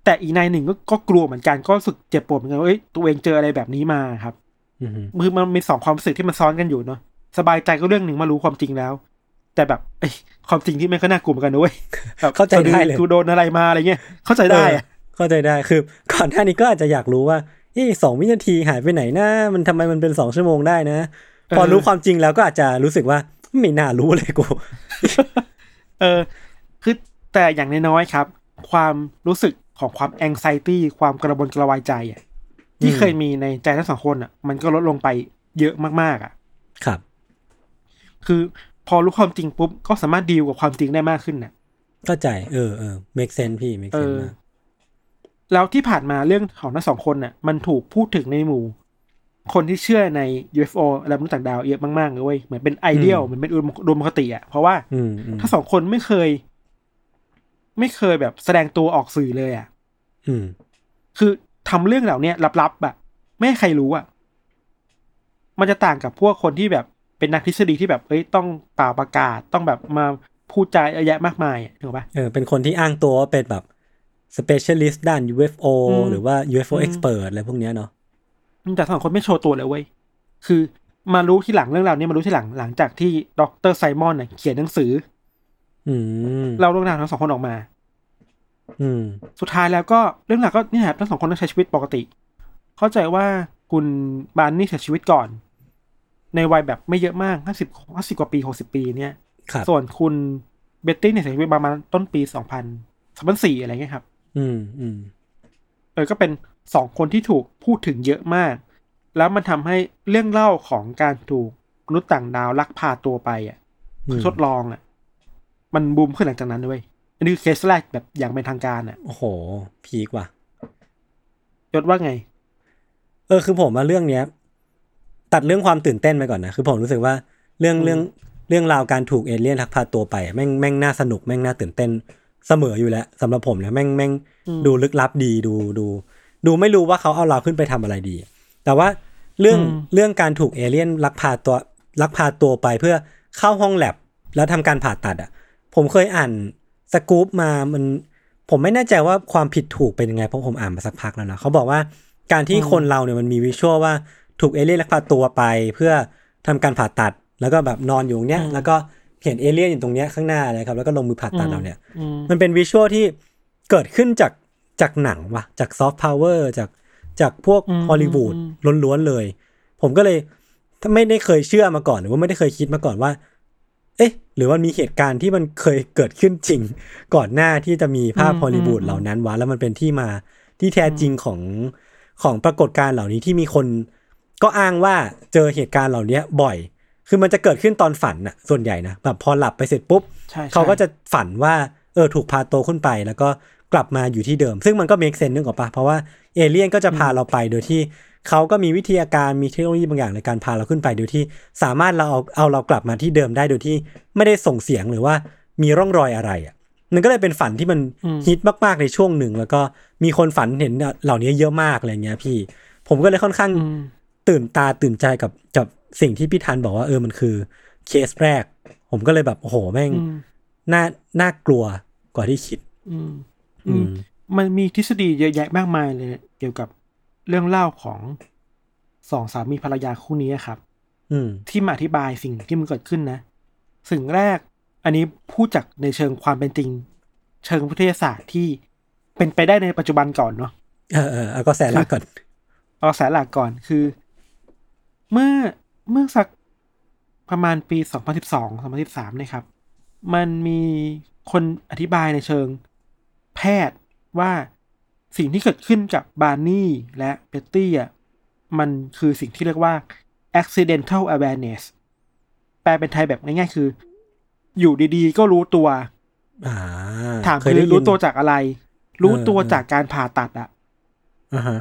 แต่อีกนายหนึ่งก็ก็กลัวเหมือนกันก็รู้สึกเจ็บปวดเหมือนกันว่าเอ้ยตัวเองเจออะไรแบบนี้มาครับอืมมือมันมีสองความรู้สึกที่มันซ้อนกันอยู่เนาะสบายใจก็เรื่องหนึ่งมารู้ความจริงแล้ว แต่แบบเอ้ยความจริงที่แม่งก็น่ากลัวเหมือนกันนะเว้ยแบบเข้าใจได้เลยกูโดนอะไรมาอะไรเงี้ยเข้าใจได้อะเออเข้าใจได้คือ ก่อนหน้านี้ก็อาจจะอยากรู้ว่าเอ๊ะสองวินาทีหายไปไหนนะมันทำไมมันเป็นสองชั่วโมงได้นะ พอรู้ความจริงแล้วก็อาจจะรู้สึกว่าไม่น่ารู้เลยกู เออ คือแต่อย่างน้อยๆครับ ความรู้สึกของความแองไซตี้ความกระวนกระวายใจอะที่อืมเคยมีในใจทั้งสองคนอะ มันก็ลดลงไปเยอะมากๆ อะ ครับ คือพอรู้ความจริงปุ๊บ ก็สามารถดีลกับความจริงได้มากขึ้นน่ะเข้าใจ เออเออ make sense พี่ make เอ sense อมากแล้วที่ผ่านมาเรื่องของทั้งสองคนน่ะ มันถูกพูดถึงในหมู่ คนที่เชื่อใน UFO และมนุษย์ต่างดาวเยอะมากๆเลยเว้ยเหมือนเป็นไอเดียลเหมือนเป็นอุดมอุดมคติอะเพราะว่าอืมอืมทั้งสองคนไม่เคย ไม่เคยแบบแสดงตัวออกสื่อเลยอะอืมคือทำเรื่องเหล่าเนี้ยลับๆแบบไม่ให้ใครรู้อะ มันจะต่างกับพวกคนที่แบบเป็นนักทฤษฎีที่แบบเอ้ยต้องเป่าประกาศต้องแบบมาพูดจาเยอะแยะมากมายอะถูกปะเออเป็นคนที่อ้างตัวว่าเป็นแบบ specialist ด้าน UFO อืมหรือว่า UFO อืม expert อะไรพวกเนี้ยเนาะ แต่สองคนไม่โชว์ตัวเลยเว้ยคือมารู้ที่หลังเรื่องราวนี้มารู้ที่หลังหลังจากที่ดรไซมอนน่ะเขียนหนังสือ อืมเล่าเรื่องราวทั้งสองคนออกมา อืม สุดท้ายแล้วก็เรื่องราวก็เนี่ยครับทั้งสองคนต้องใช้ชีวิตปกติ เข้าใจว่าคุณบานนี่เสียชีวิตก่อน ในวัยแบบไม่เยอะมากห้าสิบห้าสิบกว่าปีหกสิบปีเนี่ยครับส่วนคุณเบตตี้เนี่ยเสียชีวิตประมาณต้นปีสองพันสองพันสี่อะไรเงี้ยครับ อืมอืมเออก็เป็น สองคนที่ถูกพูดถึงเยอะมาก แล้วมันทำให้เรื่องเล่าของการถูกมนุษย์ต่างดาวลักพาตัวไปอะอืมทดลองอะ มันบูมขึ้นหลังจากนั้นด้วยอันนี้คือเคสแรกแบบอย่างเป็นทางการอะ โอ้โห พีกว่ะยศว่าไง เออคือผมว่าเรื่องเนี้ย ตัดเรื่องความตื่นเต้นไปก่อนนะ คือผมรู้สึกว่าเรื่องอืมเรื่องเรื่องราวการถูกเอเลี่ยนลักพาตัวไปอะแม่งแม่งน่าสนุกแม่งน่าตื่นเต้นเสมออยู่แล้วสำหรับผมนะแม่งแม่งดูลึกลับดีดูดู ดูไม่รู้ว่าเขาเอาเราขึ้นไปทำอะไรดี แต่ว่าเรื่องอืมเรื่องการถูกเอเลี่ยนลักพาตัวลักพาตัวไปเพื่อเข้าห้องแลบแล้วทำการผ่าตัดอะ ผมเคยอ่านสกู๊ปมามันผมไม่แน่ใจว่าความผิดถูกเป็นยังไงเพราะผมอ่านมาสักพักแล้วนะเขาบอกว่าการที่คนเราเนี่ยมันมีวิชวลว่าถูกเอเลี่ยนลักพาตัวไปเพื่อทำการผ่าตัด แล้วก็แบบนอนอยู่ตรงเนี้ยอืมแล้วก็เห็นเอเลี่ยนอยู่ตรงเนี้ยข้างหน้าเลยครับแล้วก็ลงมือผ่าตัดเราเนี่ยอืมมันเป็นวิชวลที่เกิดขึ้นจาก จากหนังว่ะ จากซอฟต์พาวเวอร์จากจากพวกอืมฮอลลีวูดล้วนๆเลย ผมก็เลยถ้าไม่ได้เคยเชื่อมาก่อน หรือว่าไม่ได้เคยคิดมาก่อนว่า เอ๊ะ หรือว่ามีเหตุการณ์ที่มันเคยเกิดขึ้นจริง ก่อนหน้าที่จะมีภาพอืมฮอลลีวูดอืมเหล่านั้นวะแล้วมันเป็นที่มาที่แท้จริงของของปรากฏการณ์เหล่านี้ที่มีคน ก็อ้างว่าเจอเหตุการณ์เหล่านี้บ่อย คือมันจะเกิดขึ้นตอนฝันน่ะ ส่วนใหญ่นะแบบพอหลับไปเสร็จปุ๊บใช่ใช่เขาก็จะฝันว่าเออถูกพาโตวขึ้นไป แล้วก็ กลับมาอยู่ที่เดิม ซึ่งมันก็ make sense นึกออกปะเพราะว่าเอเลี่ยนก็จะพาเราไปโดยที่เขาก็มีวิทยาการมีเทคโนโลยีบางอย่างในการพาเราขึ้นไปโดยที่สามารถเราเอาเอาเรากลับมาที่เดิมได้โดยที่ไม่ได้ส่งเสียงหรือว่ามีร่องรอยอะไรอะมันก็เลยเป็นฝันที่มันอืมฮิตมากๆในช่วงหนึ่ง แล้วก็มีคนฝันเห็นเหล่านี้เยอะมากอะไรเงี้ยพี่ ผมก็เลยค่อนข้างอืมตื่นตาตื่นใจกับกับสิ่งที่พี่ธันบอกว่าเออมันคือเคสแรก ผมก็เลยแบบโอ้โหแม่งอืมน่าน่ากลัวกว่าที่คิด อืม อือืมมมันมีทฤษฎีเยอะแยะมากมายเลย เกี่ยวกับเรื่องเล่าของสองสามีภรรยาคู่นี้ครับ อืม ที่มาอธิบายสิ่งที่มันเกิดขึ้นนะ สิ่งแรก อันนี้พูดจากในเชิงความเป็นจริง เชิงวิทยาศาสตร์ที่เป็นไปได้ในปัจจุบันก่อนเนาะเออเออเอาก็แสนละก่อน เอาสายหลักก่อนคือ เมื่อเมื่อสักประมาณปี 2012 2013นะครับ มันมีคนอธิบายในเชิง แพทย์ว่าสิ่งที่เกิดขึ้นกับบาร์นี่และเบตตี้อะมันคือสิ่งที่เรียกว่า accidental awareness แปลเป็นไทยแบบง่ายๆคือ อยู่ดีๆ ก็รู้ตัวอ่าถามเคคืยได้อยินรู้ตัวจากอะไร รู้ตัวเออจากการผ่าตัดอะอ่าฮะ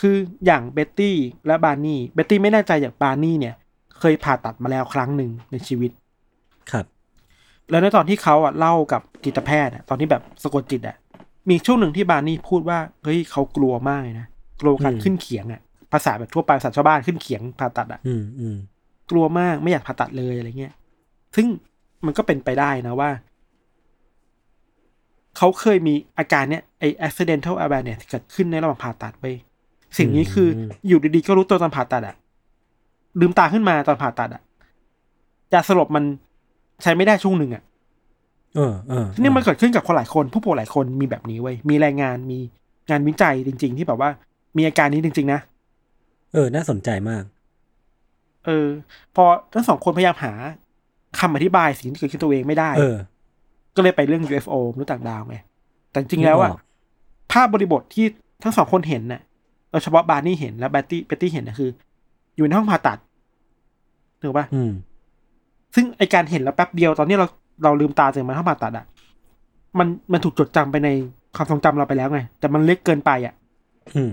คืออย่างเบตตี้และบาร์นี่ เบตตี้ไม่แน่ใจอย่างบาร์นี่เนี่ย เคยผ่าตัดมาแล้วครั้งหนึ่งในชีวิต ครับ แล้วในตอนที่เขาอะเล่ากับจิตแพทย์อะตอนที่แบบสะกดจิตอะ มีช่วงหนึ่งที่บาร์นี่พูดว่าเฮ้ยเขากลัวมากเลยนะกลัวการอืมขึ้นเขียงอะ ภาษาแบบทั่วไปภาษาชาวบ้านขึ้นเขียงผ่าตัดอะอืมอืมกลัวมากไม่อยากผ่าตัดเลยอะไรเงี้ยซึ่งมันก็เป็นไปได้นะว่าเขาเคยมีอาการเนี้ยไอ accidental awareness ที่เกิดขึ้นในระหว่างผ่าตัดไปสิ่งนี้คือออยู่ดีๆ ก็รู้ตัวตอนผ่าตัดอะลืมตาขึ้นมาตอนผ่าตัดอะยาสลบมัน ใช้ไม่ได้ช่วงหนึ่งอะเออเออทีนี่มันเกิดขึ้นกับคนหลายคนผู้ป่วยหลายคนมีแบบนี้เว้ยมีรายงานมีงานวิจัยจริง ๆ ที่แบบว่า มีอาการนี้จริง ๆ นะเออ น่าสนใจมาก เออ พอทั้งสองคนพยายามหาคำอธิบายสิ่งที่เกิดขึ้นตัวเองไม่ได้ เออ ก็เลยไปเรื่อง UFO มนุษย์ต่างดาวไงแต่จริงๆแล้วอะนึกออกภาพบริบทที่ทั้งสองคนเห็นน่ะโดยเฉพาะบาร์นี่เห็นและแบตตี้เบตตี้เห็นนะคือ อยู่ในห้องผ่าตัดถูกปะอืม ซึ่งไอการเห็นแล้วแป๊บเดียวตอนนี้เราเราลืมตาตื่นมาห้องผ่าตัดอะมันมันถูกจดจำไปในความทรงจำเราไปแล้วไง แต่มันเล็กเกินไปอะอืม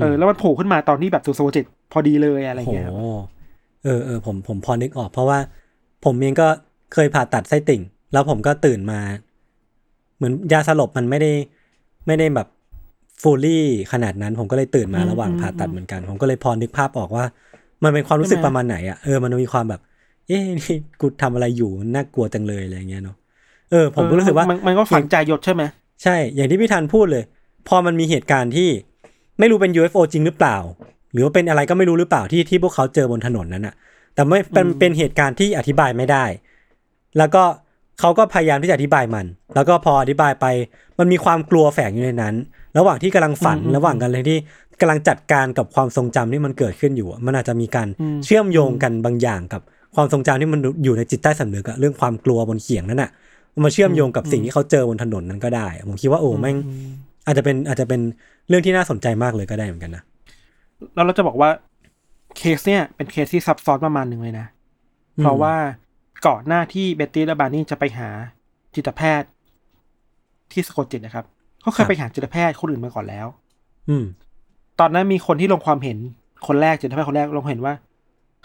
เออ แล้วมันโผล่ขึ้นมาตอนที่แบบสุดโซจิตพอดีเลยอะไรโหเงี้ยครับเออเออผมผมพอนึกออก เพราะว่า ผมเองก็เคยผ่าตัดไส้ติ่ง แล้วผมก็ตื่นมา เหมือนยาสลบมันไม่ได้ ไม่ได้แบบฟูลี่ขนาดนั้น ผมก็เลยตื่นมาระหว่างผ่าตัดเหมือนกัน ผมก็เลยพอนึกภาพออกว่า มันเป็นความรู้สึกประมาณไหนอะเออมันมีความแบบ เอ๊ะนี่กูทำอะไรอยู่น่ากลัวจังเลยอะไรอย่างเงี้ยเนาะเออ ผมก็รู้สึกว่านมันก็ฝังใจหยดใช่ไหมใช่ อย่างที่พี่ธันพูดเลย พอมันมีเหตุการณ์ที่ไม่รู้เป็น UFO จริงหรือเปล่า หรือว่าเป็นอะไรก็ไม่รู้หรือเปล่าที่ที่พวกเขาเจอบนถนนนั้นอะแต่ไม่เป็นอืมเป็นเหตุการณ์ที่อธิบายไม่ได้ แล้วก็เขาก็พยายามที่จะอธิบายมัน แล้วก็พออธิบายไป มันมีความกลัวแฝงอยู่ในนั้น ระหว่างที่กำลังฝัน ระหว่างกันเลยที่กำลังจัดการกับความทรงจำที่มันเกิดขึ้นอยู่อะมันอาจจะมีการเชื่อมโยงกันบางอย่างกับ ความทรงจำที่มันอยู่ในจิตใต้สำนึกอะเรื่องความกลัวบนเขียงนั้นอะมันมาเชื่อมโยงกับสิ่งที่เขาเจอบนถนนนั้นก็ได้ ผมคิดว่าโอ้แม่งอืมอาจจะเป็นอาจจะเป็นเรื่องที่น่าสนใจมากเลยก็ได้เหมือนกันนะแล้วเราจะบอกว่าเคสเนี่ยเป็นเคสที่ซับซ้อนประมาณหนึ่งเลยนะอืมเพราะว่าก่อนหน้าที่เบตตี้และบาร์นี่จะไปหาจิตแพทย์ ที่สะกดจิตนะครับเขาเคยไปหาจิตแพทย์คนอื่นมาก่อนแล้ว อืม ตอนนั้นมีคนที่ลงความเห็นคนแรกจิตแพทย์คนแรกลงความเห็นว่า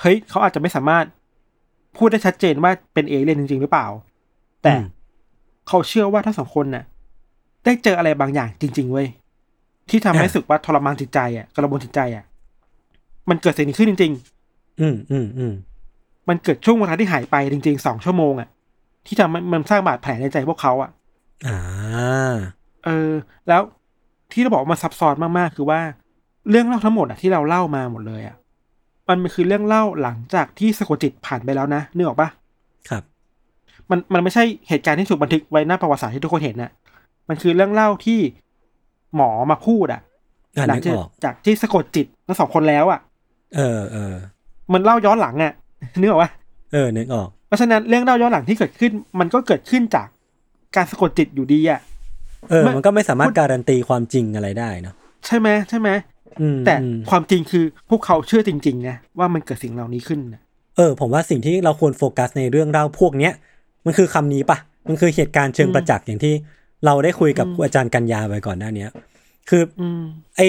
เฮ้ยเขาอาจจะไม่สามารถ พูดได้ชัดเจนว่าเป็นเอเลี่ยนจริง ๆ หรือเปล่า แต่อืมเขาเชื่อว่าทั้งสองคนน่ะ ได้เจออะไรบางอย่างจริง ๆ เว้ย ที่ทำให้รู้สึกว่าทรมานจิตใจอะกระบวนจิตใจอะ มันเกิดสิ่งนี้ขึ้นจริง ๆ อืมอืมอืมมันเกิดช่วงเวลาที่หายไปจริงๆสองชั่วโมงอะที่ทำให้มันสร้างบาดแผลในใจพวกเขาอะอ่า เออ แล้วที่เราบอกว่ามันซับซ้อนมากๆ คือว่า เรื่องเล่าทั้งหมดอะที่เราเล่ามาหมดเลยอะ มันคือเรื่องเล่าหลังจากที่สะกดจิตผ่านไปแล้วนะนึกออกปะครับ มันมันไม่ใช่เหตุการณ์ที่ถูกบันทึกไว้หน้าประวัติศาสตร์ที่ทุกคนเห็นน่ะมันคือเรื่องเล่าที่หมอมาพูดอะอ่าหลันึกจากออกจากที่สะกดจิตทั้งสองคนแล้วอะเออเออมันเล่าย้อนหลังอะนึกออกปะเออนึกออกเพราะฉะนั้นเรื่องเล่าย้อนหลังที่เกิดขึ้น มันก็เกิดขึ้นจากการสะกดจิตอยู่ดีอะเออไม่มันก็ไม่สามารถการันตีความจริงอะไรได้เนาะใช่ไหมใช่ไหมอืม แต่อืมความจริงคือพวกเขาเชื่อจริงๆนะว่ามันเกิดสิ่งเหล่านี้ขึ้นนะเออ ผมว่าสิ่งที่เราควรโฟกัสในเรื่องเล่าพวกเนี้ยมันคือคำนี้ปะมันคือเหตุการณ์เชิงประจักษ์อย่างที่เราได้คุยกับอาจารย์กัญญาไปก่อนหน้าเนี้ยคืออืมไอ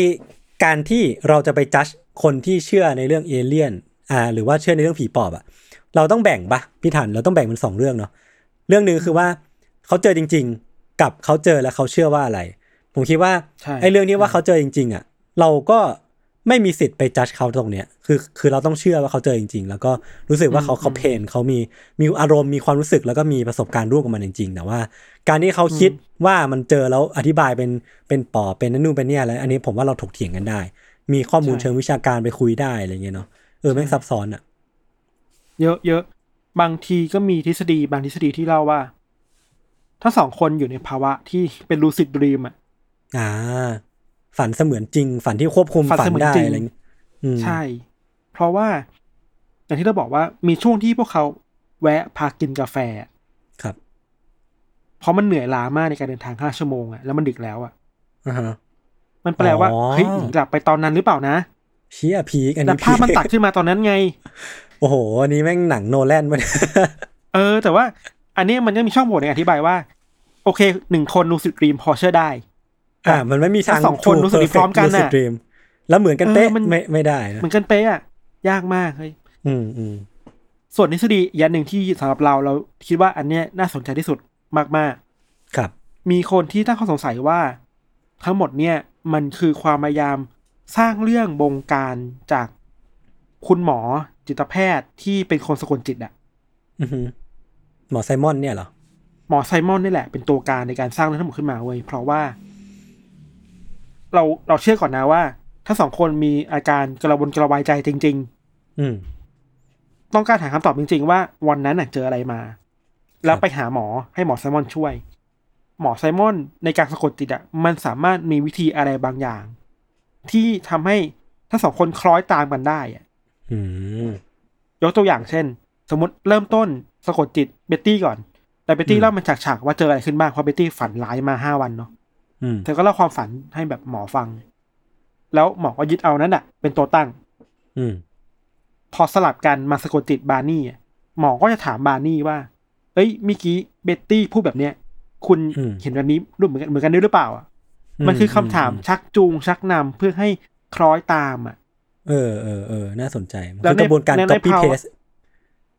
การที่เราจะไปจัดคนที่เชื่อในเรื่องเอเลี่ยน อ่า หรือว่าเชื่อในเรื่องผีปอบอะเราต้องแบ่งปะพี่ถันเราต้องแบ่งเป็นสองเรื่องเนาะเรื่องหนึ่งคือว่าเขาเจอจริง ๆ กับเขาเจอแล้วเขาเชื่อว่าอะไร ผมคิดว่าใช่ไอเรื่องที่ว่าเขาเจอจริง ๆอะ เราก็ไม่มีสิทธิ์ไปจัดเขาตรงเนี้ยคือคือเราต้องเชื่อว่าเขาเจอจริง ๆ แล้วก็รู้สึกว่าเขาเขาเพนเขามีมีอารมณ์มีความรู้สึกแล้วก็มีประสบการณ์ร่วมกับมันจริงๆแต่ว่า การที่เขาคิดว่ามันเจอแล้วอธิบายเป็นเป็นปอบเป็นนั่นนู่นเป็นเนี่ยอะไรอันนี้ผมว่าเราถกเถียงกันได้ มีข้อมูลใช่เชิงวิชาการไปคุยได้อะไรเงี้ยเนาะเออแม่งซับซ้อนอะเยอะเยอะบางทีก็มีทฤษฎีบางทฤษฎีที่เล่าว่า ถ้าสองคนอยู่ในภาวะที่เป็นลูซิดดรีมอะอ่า ฝันเสมือนจริง ฝันที่ควบคุมฝันฝันเสมือนได้จริงอะไรเงี้ยอืมใช่ เพราะว่า อย่างที่เราบอกว่ามีช่วงที่พวกเขาแวะพากินกาแฟอะครับ เพราะมันเหนื่อยล้ามากในการเดินทางห้าชั่วโมงอะแล้วมันดึกแล้วอะอ่าฮะมันแปลว่าอ๋อเฮ้ยหนีกลับไปตอนนั้นหรือเปล่านะเชี่ยพีกอันแต่นี้ภาพมันพีคตัดขึ้นมาตอนนั้นไง โอ้โห อันนี้แม่งหนังโนแลนมาเออ แต่ว่า อันนี้มันก็มีช่องโหว่ในการอธิบายว่า โอเคหนึ่งคนลูซิดดรีมพอเชื่อได้ อ่า มันไม่มีทางถ้าสองคนรู้สึกดีพร้อมกันน่ะ lucid dream แล้วเหมือนกันเป๊ะเออมันไม่ไม่ได้นะเหมือนกันเป๊ะอะยากมากเฮ้ยอืมอืมส่วนทฤษฎีอีกอย่างหนึ่งที่สำหรับเราเราคิดว่าอันเนี้ยน่าสนใจที่สุดมากครับๆมีคนที่ตั้งข้อสงสัยว่า ทั้งหมดเนี่ยมันคือความพยายามสร้างเรื่องบงการจากคุณหมอจิตแพทย์ที่เป็นคนสะกดจิตอะอือหือหมอไซมอนเนี่ยเหรอ หมอไซมอนนี่แหละเป็นตัวการในการสร้างเรื่องทั้งหมดขึ้นมาเว้ยเพราะว่า เราเราเชื่อก่อนนะว่า ทั้งสองคนมีอาการกระวนกระวายใจจริง ๆ อืมต้องการหาคำตอบจริง ๆ ว่าวันนั้นน่ะเจออะไรมา แล้วไปหาหมอให้หมอไซมอนช่วย หมอไซมอนในการสะกดจิตอะมันสามารถมีวิธีอะไรบางอย่าง ที่ทำให้ทั้งสองคนคล้อยตามกันได้อะอืมยกตัวอย่างเช่น สมมติเริ่มต้นสะกดจิตเบตตี้ก่อน แต่เบตตี้อืมเล่ามันฉากๆว่าเจออะไรขึ้นบ้างเพราะเบตตี้ฝันร้ายมาห้าวันเนาะอืม เธอก็เล่าความฝันให้แบบหมอฟัง แล้วหมอก็ยึดเอานั้นอะ เป็นตัวตั้ง อืมพอสลับกันมาสะกดจิตบาร์นี่อะหมอก็จะถามบาร์นี่ว่า เอ้ยเมื่อกี้เบ็ตตี้พูดแบบเนี้ย คุณอืมเห็นแบบนี้รู้เหมือนกันเหมือนกันด้วยหรือเปล่าอะมันคือคำถามชักจูงชักนำเพื่อให้คล้อยตามอะ เออเออเออน่าสนใจมันแล้วคือกระบวนการในใน copy ภาวะ paste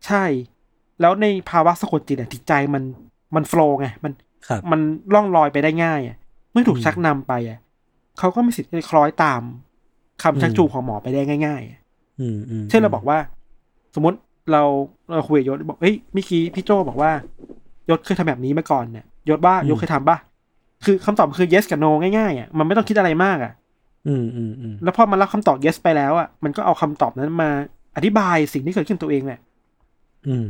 ใช่ แล้วในภาวะสะกดจิตอะจิตใจมันมันโฟล์ไงมันครับมันล่องลอยไปได้ง่ายอะ เมื่อถูกอืมชักนำไปอะเขาก็มีสิทธิ์ที่จะคล้อยตามคำชักอืมจูงของหมอไปได้ง่าย ๆอะอืมอืมเช่นเราบอกว่า สมมติเราเราคุยกับยศบอกเฮ้ยเมื่อกี้พี่โจบอกว่ายศเคยทำแบบนี้มาก่อนเนี่ยยศว่ายศเคยทำป่ะคือคำตอบคือ yes กับ no ง่ายๆอะมันไม่ต้องคิดอะไรมากอะ อืมอืมอืมแล้วพอมันรับคำตอบ yes ไปแล้วอะมันก็เอาคำตอบนั้นมาอธิบายสิ่งที่เกิดขึ้นตัวเองแหละอืม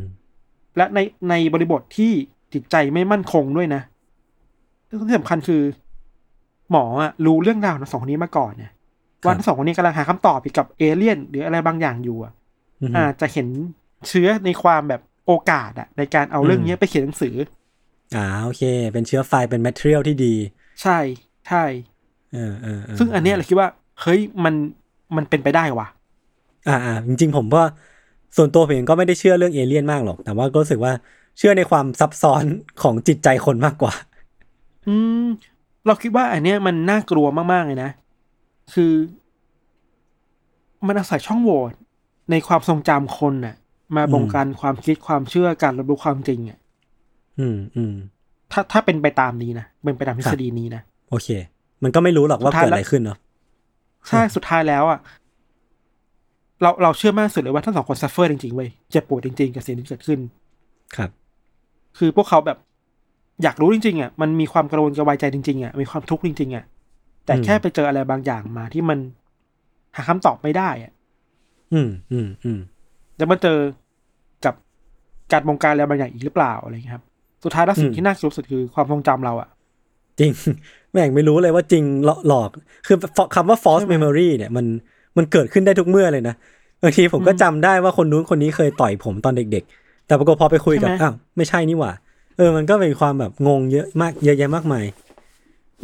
และในในบริบทที่จิตใจไม่มั่นคงด้วยนะที่สำคัญคือ หมออะรู้เรื่องราวของสองคนนี้มาก่อนเนี่ยว่าทั้งสองคนนี้กำลังหาคำตอบเกี่ยวกับเอเลี่ยน หรืออะไรบางอย่างอยู่อะอืมอาจจะเห็นเชื้อในความแบบโอกาสอะในการเอาเรื่องนี้ไปเขียนหนังสือ อ่าโอเค เป็นเชื้อไฟเป็น material ที่ดี ใช่ใช่เออเออเซึ่งอันเนี้ยเราคิดว่า เฮ้ยมันมันเป็นไปได้ว่ะอ่าอ่าจริง ๆ ผมว่าส่วนตัวผมเองก็ไม่ได้เชื่อเรื่องเอเลี่ยนมากหรอก แต่ว่าก็รู้สึกว่าเชื่อในความซับซ้อนของจิตใจคนมากกว่า อืม เราคิดว่าอันเนี้ยมันน่ากลัวมากๆเลยนะ คือ มันอาศัยช่องโหว่ในความทรงจำคนน่ะ มาบงการความคิดความเชื่อการรับรู้ความจริงอะ อืมอืมถ้าถ้าเป็นไปตามนี้นะเป็นไปตามทฤษฎีนี้นะโอเค มันก็ไม่รู้หรอกว่าสุดท้ายเกิดอะไรแล้วขึ้นเนาะใช่สุดท้ายแล้วอะเราเราเชื่อมากสุดเลยว่าทั้งสองคนซัฟเฟอร์จริงๆเว้ยเจ็บปวดจริงๆกับสิ่งที่เกิดขึ้น ครับ คือพวกเขาแบบ อยากรู้จริงๆอะมันมีความกระวนกระวายใจจริงๆอะมีความทุกข์จริงๆอะแต่อืมแค่ไปเจออะไรบางอย่างมาที่มันหาคำตอบไม่ได้อะ อืมอืมอืมจะมาเจอกับการบงการอะไรบางอย่างอีกหรือเปล่าอะไรอย่างเงี้ยครับ สุดท้ายแล้วสิ่งที่น่ากลัวสุดคือความทรงจำเราอะ จริง แม่งไม่รู้เลยว่าจริงหลอกหลอกคือคำว่า false ใช่ไหม memory เนี่ยมันมันเกิดขึ้นได้ทุกเมื่อเลยนะบางทีผมก็อืมจำได้ว่าคนนู้นคนนี้เคยต่อยผมตอนเด็ก ๆ แต่ปรากฏพอไปคุยกับใช่ไหมอ้าวไม่ใช่นี่หว่า เออมันก็เป็นความแบบงงเยอะมากเยอะแยะมากมาย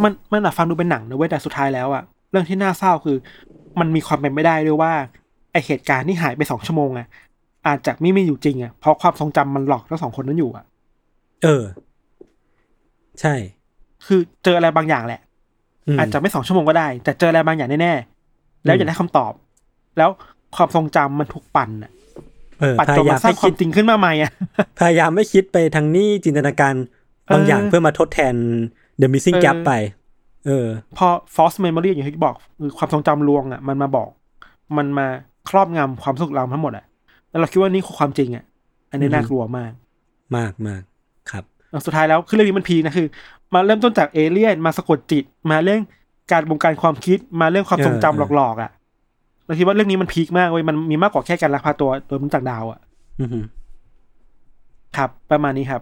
มันมันอาจฟังดูเป็นหนังนะเว้ยแต่สุดท้ายแล้วอะเรื่องที่น่าเศร้าคือ มันมีความเป็นไม่ได้ด้วยว่าไอเหตุการณ์ที่หายไปสองชั่วโมงอะอาจจะไม่มีอยู่จริงอะเพราะความทรงจำมันหลอกทั้งสองคนนั้นอยู่อะเออ ใช่ คือเจออะไรบางอย่างแหละมอาจจะไม่สองชั่วโมงก็ได้ แต่เจออะไรบางอย่างแน่ๆแล้วอืมอยากได้คำตอบ แล้วความทรงจำมันถูกปั่นอะเออ ปั่นพจนยายามัมนสร้าไม่งคคิวาดมจริงขึ้นมาใหม่อะพยายามไม่คิดไปทางนี้จินตนาการบางเออออย่างเพื่อมาทดแทน The Missing เออ Gap ไป เออ พอ false memory อย่างที่บอกคือความทรงจำลวงอะมันมาบอก มันมาครอบงำความรู้สุขเราทั้งหมดอะแล้วเราคิดว่านี่คือความจริงอะอันนี้อือฮึน่ากลัวมาก มากมากครับแล้วสุดท้ายแล้วคือเรื่องนี้มันพีคนะคือ มาเริ่มต้นจากเอเลี่ยนมาสะกดจิต มาเรื่องการบงการความคิดมาเรื่องความทรงจำเออหลอกๆอะ่ะ เราคิดว่าเรื่องนี้มันพีคมากเว้ยมันมีมากกว่าแค่การลักพาตัวโดยมนุษย์จากดาวอะ่ะอือหือครับ ประมาณนี้ครับ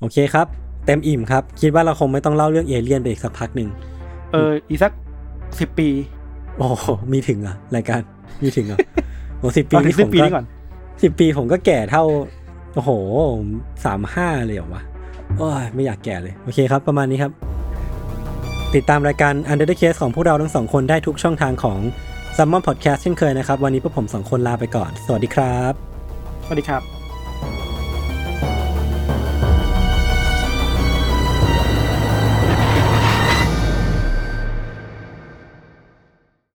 โอเคครับ เต็มอิ่มครับ คิดว่าเราคงไม่ต้องเล่าเรื่องเอเลี่ยนไปอีกสักพักหนึ่งเอออีกสักสิบปี โอ้โหมีถึงเหรอะรายการมีถึงเหรอโอ้สิบปีเอาถึนี่งผสิ้นมปีก็นี้ก่อนสิบปีผมก็แก่เท่า โอ้โหสามห้าเลยเหรอวะโอ้ยไม่อยากแก่เลย โอเคครับ ประมาณนี้ครับ ติดตามรายการ Under the Case ของพวกเราทั้งสองคนได้ทุกช่องทางของ ซัมมอนพอดแคสต์เช่นเคยนะครับ วันนี้พวกผมสองคนลาไปก่อน สวัสดีครับ สวัสดีครับ